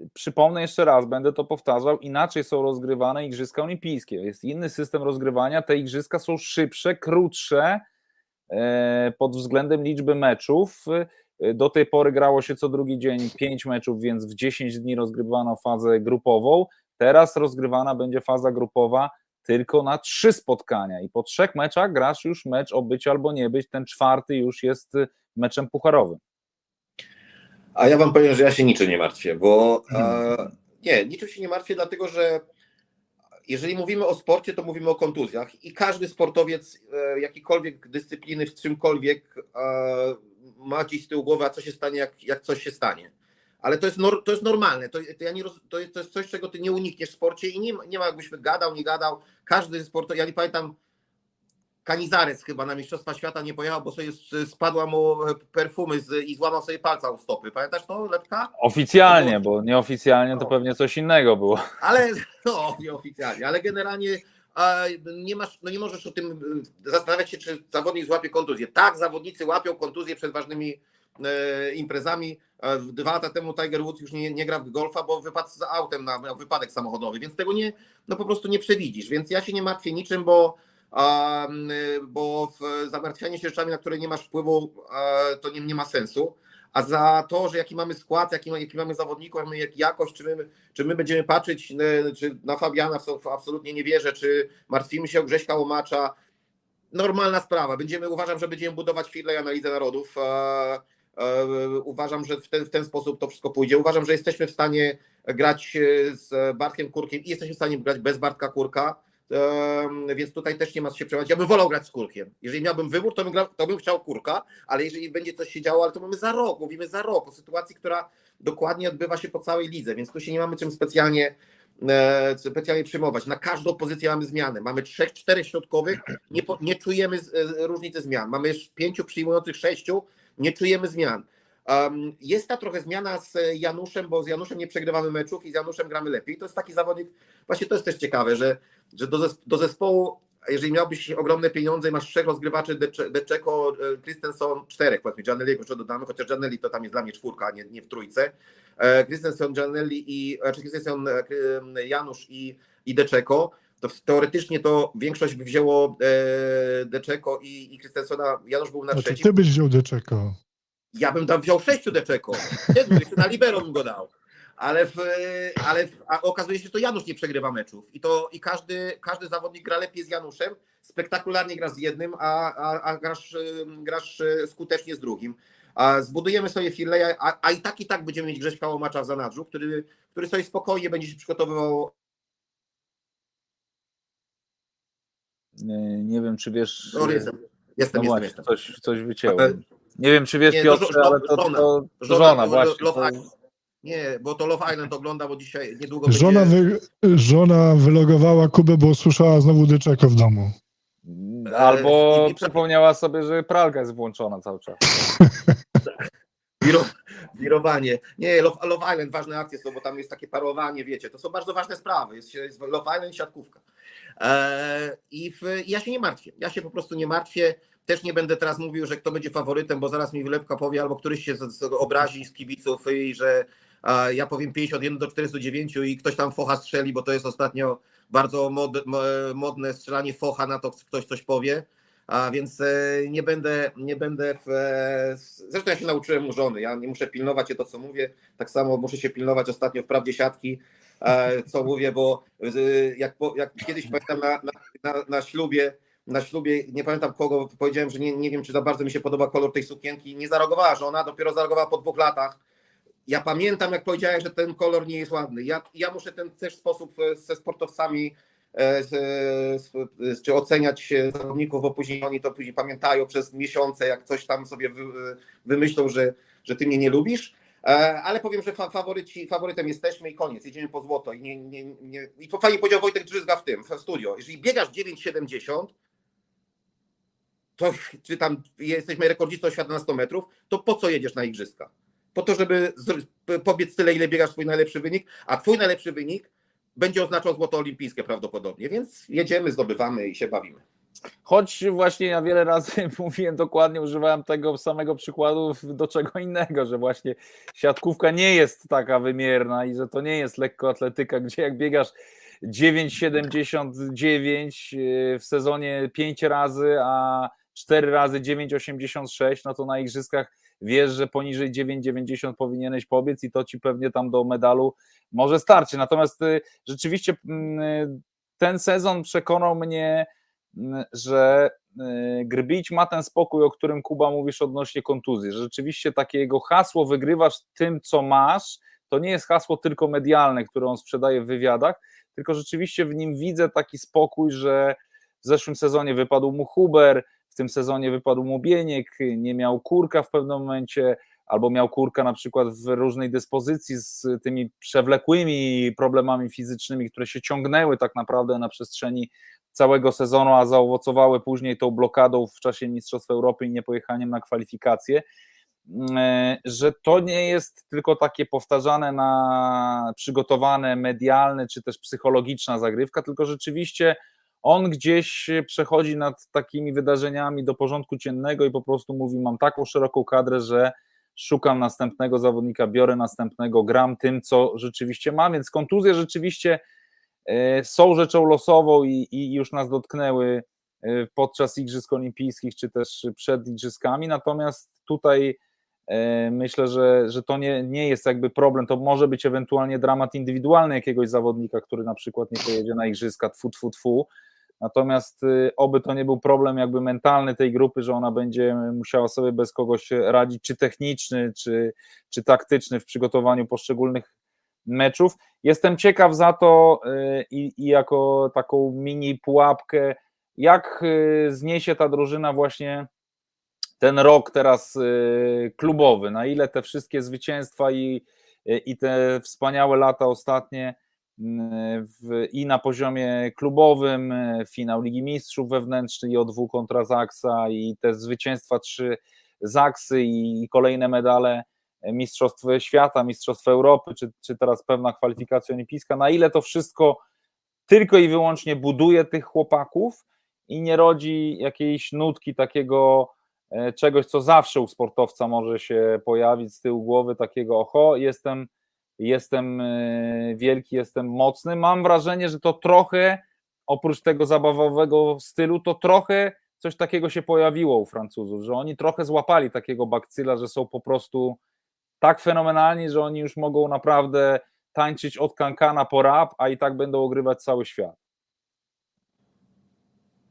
y, przypomnę jeszcze raz, będę to powtarzał, inaczej są rozgrywane Igrzyska Olimpijskie. Jest inny system rozgrywania, te Igrzyska są szybsze, krótsze pod względem liczby meczów. Y, do tej pory grało się co drugi dzień 5 meczów, więc w 10 dni rozgrywano fazę grupową. Teraz rozgrywana będzie faza grupowa tylko na trzy spotkania i po trzech meczach grasz już mecz o być albo nie być. Ten czwarty już jest y, meczem pucharowym. A ja wam powiem, że ja się niczym nie martwię, bo e, nie, niczym się nie martwię, dlatego że jeżeli mówimy o sporcie, to mówimy o kontuzjach i każdy sportowiec e, jakiejkolwiek dyscypliny w czymkolwiek e, ma gdzieś z tyłu głowy, a co się stanie, jak, jak coś się stanie. Ale to jest, to jest normalne, to, to, ja nie roz, to, jest, to jest coś, czego ty nie unikniesz w sporcie i nie, nie ma jakbyśmy gadał, nie gadał. Każdy sport, ja nie pamiętam, Kanizares chyba na Mistrzostwa Świata nie pojechał, bo sobie spadła mu perfumy z, i złamał sobie palca u stopy. Pamiętasz to, Lepka? Oficjalnie, bo nieoficjalnie to No. pewnie coś innego było. Ale no, nieoficjalnie, ale generalnie a, nie masz, no nie możesz o tym y, zastanawiać się, czy zawodnik złapie kontuzję. Tak, zawodnicy łapią kontuzję przed ważnymi e, imprezami. E, Dwa lata temu Tiger Woods już nie, nie gra w golfa, bo wypadł z autem na miał wypadek samochodowy, więc tego nie, no po prostu nie przewidzisz. Więc ja się nie martwię niczym, bo, bo zamartwianie się rzeczami, na które nie masz wpływu, to nie, nie ma sensu. A za to, że jaki mamy skład, jaki, jaki mamy zawodników, jak jakość, czy my, czy my będziemy patrzeć czy na Fabiana, w co absolutnie nie wierzę, czy martwimy się o Grześka Łomacza. Normalna sprawa. Będziemy, uważam, że będziemy budować chwilę i analizę narodów. Uważam, że w ten, w ten sposób to wszystko pójdzie. Uważam, że jesteśmy w stanie grać e, z Bartkiem Kurkiem i jesteśmy w stanie grać bez Bartka Kurka. Więc tutaj też nie ma co się przejąć. Ja bym wolał grać z Kurkiem. Jeżeli miałbym wybór, to bym, to bym chciał Kurka, ale jeżeli będzie coś się działo, ale to mamy za rok, mówimy za rok, o sytuacji, która dokładnie odbywa się po całej lidze, więc tu się nie mamy czym specjalnie e, specjalnie przyjmować. Na każdą pozycję mamy zmiany. Mamy trzech, czterech środkowych, nie, po, nie czujemy e, różnicy zmian. Mamy pięciu przyjmujących sześciu, nie czujemy zmian. Jest ta trochę zmiana z Januszem, bo z Januszem nie przegrywamy meczów i z Januszem gramy lepiej. To jest taki zawodnik, właśnie to jest też ciekawe, że, że do, zes- do zespołu, jeżeli miałbyś ogromne pieniądze i masz trzech rozgrywaczy, Decze- Deczeko, e, Christensen, czterech, powiedzmy, Gianelliego jeszcze dodamy, chociaż Gianelli to tam jest dla mnie czwórka, nie, nie w trójce. E, Christensen, Gianelli i, czy Christensen, Janusz i, i Deczeko, to teoretycznie to większość by wzięło Deczeko i, i Christensena, Janusz był na Znaczy trzecim. ty byś wziął Deczeko. Ja bym tam wziął sześciu Deczeko. Siedmiu, jeszcze na libero bym go dał. Ale, w, ale w, a okazuje się, że to Janusz nie przegrywa meczów. I, to, i każdy, każdy zawodnik gra lepiej z Januszem, spektakularnie gra z jednym, a, a, a grasz, grasz skutecznie z drugim. A zbudujemy sobie Firleja, a, a i tak i tak będziemy mieć Grześka Łomacza w zanadrzu, który, który sobie spokojnie będzie się przygotowywał. Nie, wiem, czy wiesz. No, jestem, no jestem, jestem, właśnie, jestem. Coś, coś wycięłem. Nie wiem, czy wiesz, Nie, to Piotrze, żo- ale to, żona. to Żona, żona, właśnie. Love To, Island. Nie, bo to Love Island ogląda, bo dzisiaj niedługo Żona, będzie... wy, żona wylogowała Kubę, bo usłyszała znowu Deczeko w domu. albo i- i- przypomniała sobie, że pralka jest włączona cały czas. Wiro, wirowanie. Nie, Love, Love Island, ważne akcje są, bo tam jest takie parowanie, wiecie, to są bardzo ważne sprawy. Jest, jest Love Island i siatkówka. Eee, I w, ja się nie martwię. Ja się po prostu nie martwię. Też nie będę teraz mówił, że kto będzie faworytem, bo zaraz mi wylepka powie, albo któryś się z, z, obrazi z kibiców i że a ja powiem 51 do 49 i ktoś tam focha strzeli, bo to jest ostatnio bardzo mod, mo- modne strzelanie focha na to, ktoś coś powie. A więc e, nie będę, nie będę w. e, Zresztą ja się nauczyłem u żony. Ja nie muszę pilnować się to, co mówię. Tak samo muszę się pilnować ostatnio w prawdzie siatki, e, co mówię, bo jak, jak kiedyś pamiętam na, na, na ślubie, na ślubie, nie pamiętam kogo, powiedziałem, że nie, nie wiem, czy za bardzo mi się podoba kolor tej sukienki. Nie zareagowała żona, dopiero zareagowała po dwóch latach. Ja pamiętam, jak powiedziałeś, że ten kolor nie jest ładny. Ja, ja muszę ten też sposób e, ze sportowcami e, z, z, czy oceniać e, zawodników, bo później oni to później pamiętają przez miesiące, jak coś tam sobie wy, wymyślą, że, że ty mnie nie lubisz. E, Ale powiem, że fa- faworyci, faworytem jesteśmy i koniec, jedziemy po złoto. I, nie, nie, nie, i to fajnie powiedział Wojtek Drzyzga w tym, w studio. Jeżeli biegasz 9,70, to czy tam jesteśmy rekordzistą świata na 100 metrów, to po co jedziesz na igrzyska? Po to, żeby pobiec tyle, ile biegasz swój najlepszy wynik, a twój najlepszy wynik będzie oznaczał złoto olimpijskie prawdopodobnie, więc jedziemy, zdobywamy i się bawimy. Choć właśnie ja wiele razy mówiłem dokładnie, używałem tego samego przykładu do czego innego, że właśnie siatkówka nie jest taka wymierna i że to nie jest lekkoatletyka, gdzie jak biegasz 9,79 yy, w sezonie 5 razy, a 4 razy 9,86, no to na igrzyskach wiesz, że poniżej 9,90 powinieneś pobiec i to ci pewnie tam do medalu może starczy. Natomiast y, rzeczywiście mm, ten sezon przekonał mnie, mm, że y, Grbić ma ten spokój, o którym Kuba mówisz odnośnie kontuzji. Że rzeczywiście takie jego hasło wygrywasz tym, co masz, to nie jest hasło tylko medialne, które on sprzedaje w wywiadach, tylko rzeczywiście w nim widzę taki spokój, że w zeszłym sezonie wypadł mu Huber, w tym sezonie wypadł mu Bieniek, nie miał kurka w pewnym momencie, albo miał kurka na przykład w różnej dyspozycji z tymi przewlekłymi problemami fizycznymi, które się ciągnęły tak naprawdę na przestrzeni całego sezonu, a zaowocowały później tą blokadą w czasie Mistrzostw Europy i niepojechaniem na kwalifikacje, e, że to nie jest tylko takie powtarzane na przygotowane medialne czy też psychologiczna zagrywka, tylko rzeczywiście on gdzieś przechodzi nad takimi wydarzeniami do porządku dziennego i po prostu mówi: Mam taką szeroką kadrę, że szukam następnego zawodnika, biorę następnego, gram tym, co rzeczywiście mam. Więc kontuzje rzeczywiście e, są rzeczą losową i, i już nas dotknęły e, podczas Igrzysk Olimpijskich czy też przed Igrzyskami. Natomiast tutaj e, myślę, że, że to nie, nie jest jakby problem. To może być ewentualnie dramat indywidualny jakiegoś zawodnika, który na przykład nie pojedzie na Igrzyska, tfu, tfu, tfu. Natomiast y, oby to nie był problem jakby mentalny tej grupy, że ona będzie musiała sobie bez kogoś radzić, czy techniczny, czy, czy taktyczny w przygotowaniu poszczególnych meczów. Jestem ciekaw za to y, i, i jako taką mini pułapkę, jak y, zniesie ta drużyna właśnie ten rok teraz klubowy, na ile te wszystkie zwycięstwa i, i te wspaniałe lata ostatnie w, i na poziomie klubowym, finał Ligi Mistrzów wewnętrzny i O2 kontra Zaksa i te zwycięstwa trzy Zaksy i kolejne medale Mistrzostw Świata, Mistrzostw Europy, czy, czy teraz pewna kwalifikacja olimpijska, na ile to wszystko tylko i wyłącznie buduje tych chłopaków i nie rodzi jakiejś nutki takiego e, czegoś, co zawsze u sportowca może się pojawić z tyłu głowy, takiego oho, jestem jestem e, wielki, jestem mocny. Mam wrażenie, że to trochę, oprócz tego zabawowego stylu, to trochę coś takiego się pojawiło u Francuzów, że oni trochę złapali takiego bakcyla, że są po prostu tak fenomenalni, że oni już mogą naprawdę tańczyć od kankana po rap, a i tak będą ogrywać cały świat.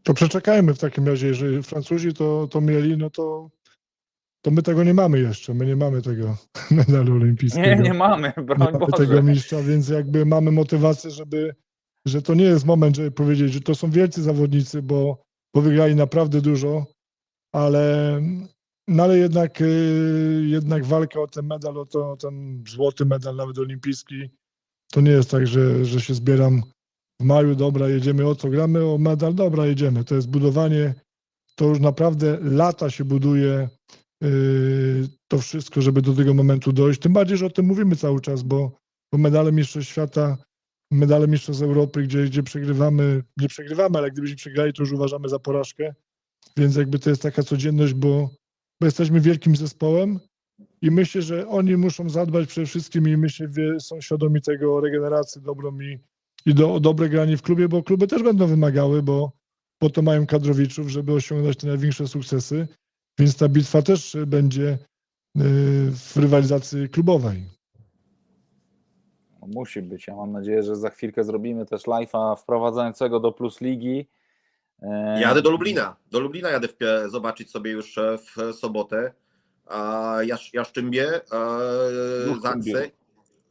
To przeczekajmy w takim razie, jeżeli Francuzi to, to mieli, no to, to my tego nie mamy jeszcze. My nie mamy tego medalu olimpijskiego. Nie, nie mamy, broń nie mamy Boże. tego mistrza, więc jakby mamy motywację, żeby, że to nie jest moment, żeby powiedzieć, że to są wielcy zawodnicy, bo, bo wygrali naprawdę dużo, ale, no ale jednak, y, jednak walka o ten medal, o, to, o ten złoty medal, nawet olimpijski, to nie jest tak, że, że się zbieram w maju, dobra, jedziemy o co gramy, o medal, dobra, jedziemy. To jest budowanie, to już naprawdę lata się buduje to wszystko, żeby do tego momentu dojść. Tym bardziej, że o tym mówimy cały czas, bo, bo medale Mistrzostw Świata, medale Mistrzostw Europy, gdzie, gdzie przegrywamy, nie przegrywamy, ale gdybyśmy przegrali, to już uważamy za porażkę. Więc jakby to jest taka codzienność, bo, bo jesteśmy wielkim zespołem i myślę, że oni muszą zadbać przede wszystkim i myślę, wie, są świadomi tego regeneracji dobrą i, i do, dobre granie w klubie, bo kluby też będą wymagały, bo po to mają kadrowiczów, żeby osiągnąć te największe sukcesy, więc ta bitwa też będzie y, w rywalizacji klubowej. No, Musi być. Ja mam nadzieję, że za chwilkę zrobimy też live'a wprowadzającego do Plus Ligi. E, Jadę do Lublina. Do Lublina jadę w, zobaczyć sobie już e, w sobotę. A Jasz, Jaszczymbie, e, Jaszczymbie. Zaksę,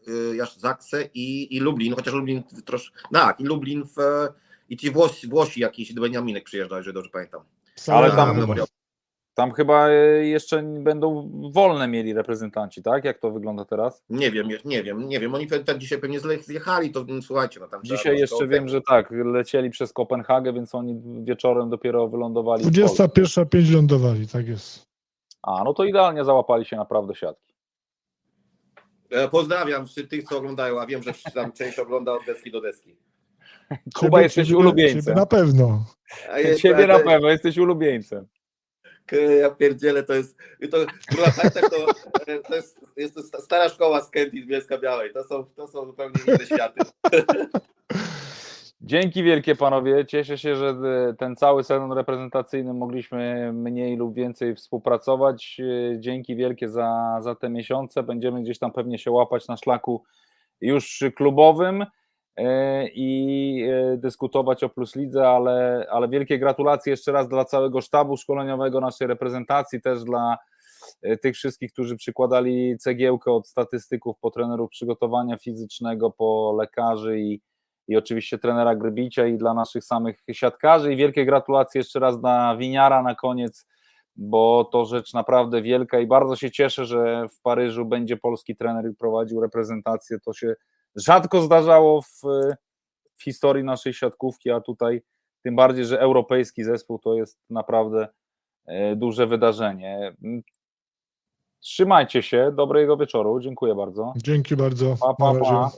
e, Jasz, Zaksę i, i Lublin, chociaż Lublin troszkę. Tak, i Lublin w, i ci Włosi, Włosi jakiś Beniaminek przyjeżdża, jeżeli dobrze pamiętam. Ale tam-. Tam chyba e, jeszcze będą wolne mieli reprezentanci, tak? Jak to wygląda teraz? Nie wiem, nie wiem, nie wiem. Oni tak dzisiaj pewnie zjechali, to mm, słuchajcie, no tam Dzisiaj jeszcze wiem, że tak, lecieli przez Kopenhagę, więc oni wieczorem dopiero wylądowali. w Polsce. 21.05 lądowali, tak jest. A, no to idealnie załapali się naprawdę siatki. E, Pozdrawiam tych, co oglądają, a wiem, że tam część ogląda od deski do deski. Kuba, Ciebie- jesteś ciebie- ulubieńcem. ciebie Na pewno. A jest- Ciebie na pewno, jesteś ulubieńcem. Ja pierdzielę, to jest, to, kurwa, tak, to, to jest, jest to sta- stara szkoła z Kęty z Bielska Białej, to są, to są zupełnie inne światy. Dzięki wielkie panowie. Cieszę się, że e, ten cały sezon reprezentacyjny mogliśmy mniej lub więcej współpracować. E, Dzięki wielkie za, za te miesiące. Będziemy gdzieś tam pewnie się łapać na szlaku już klubowym e, i e, dyskutować o Plus Lidze, ale, ale wielkie gratulacje jeszcze raz dla całego sztabu szkoleniowego naszej reprezentacji, też dla e, tych wszystkich, którzy przykładali cegiełkę od statystyków po trenerów przygotowania fizycznego, po lekarzy i i oczywiście trenera Grybicia i dla naszych samych siatkarzy. I wielkie gratulacje jeszcze raz dla Winiara na koniec, bo to rzecz naprawdę wielka i bardzo się cieszę, że w Paryżu będzie polski trener i prowadził reprezentację, to się rzadko zdarzało w, w historii naszej siatkówki, a tutaj tym bardziej, że europejski zespół to jest naprawdę e, duże wydarzenie. Trzymajcie się, dobrego wieczoru, dziękuję bardzo. Dzięki bardzo. Pa, pa, pa.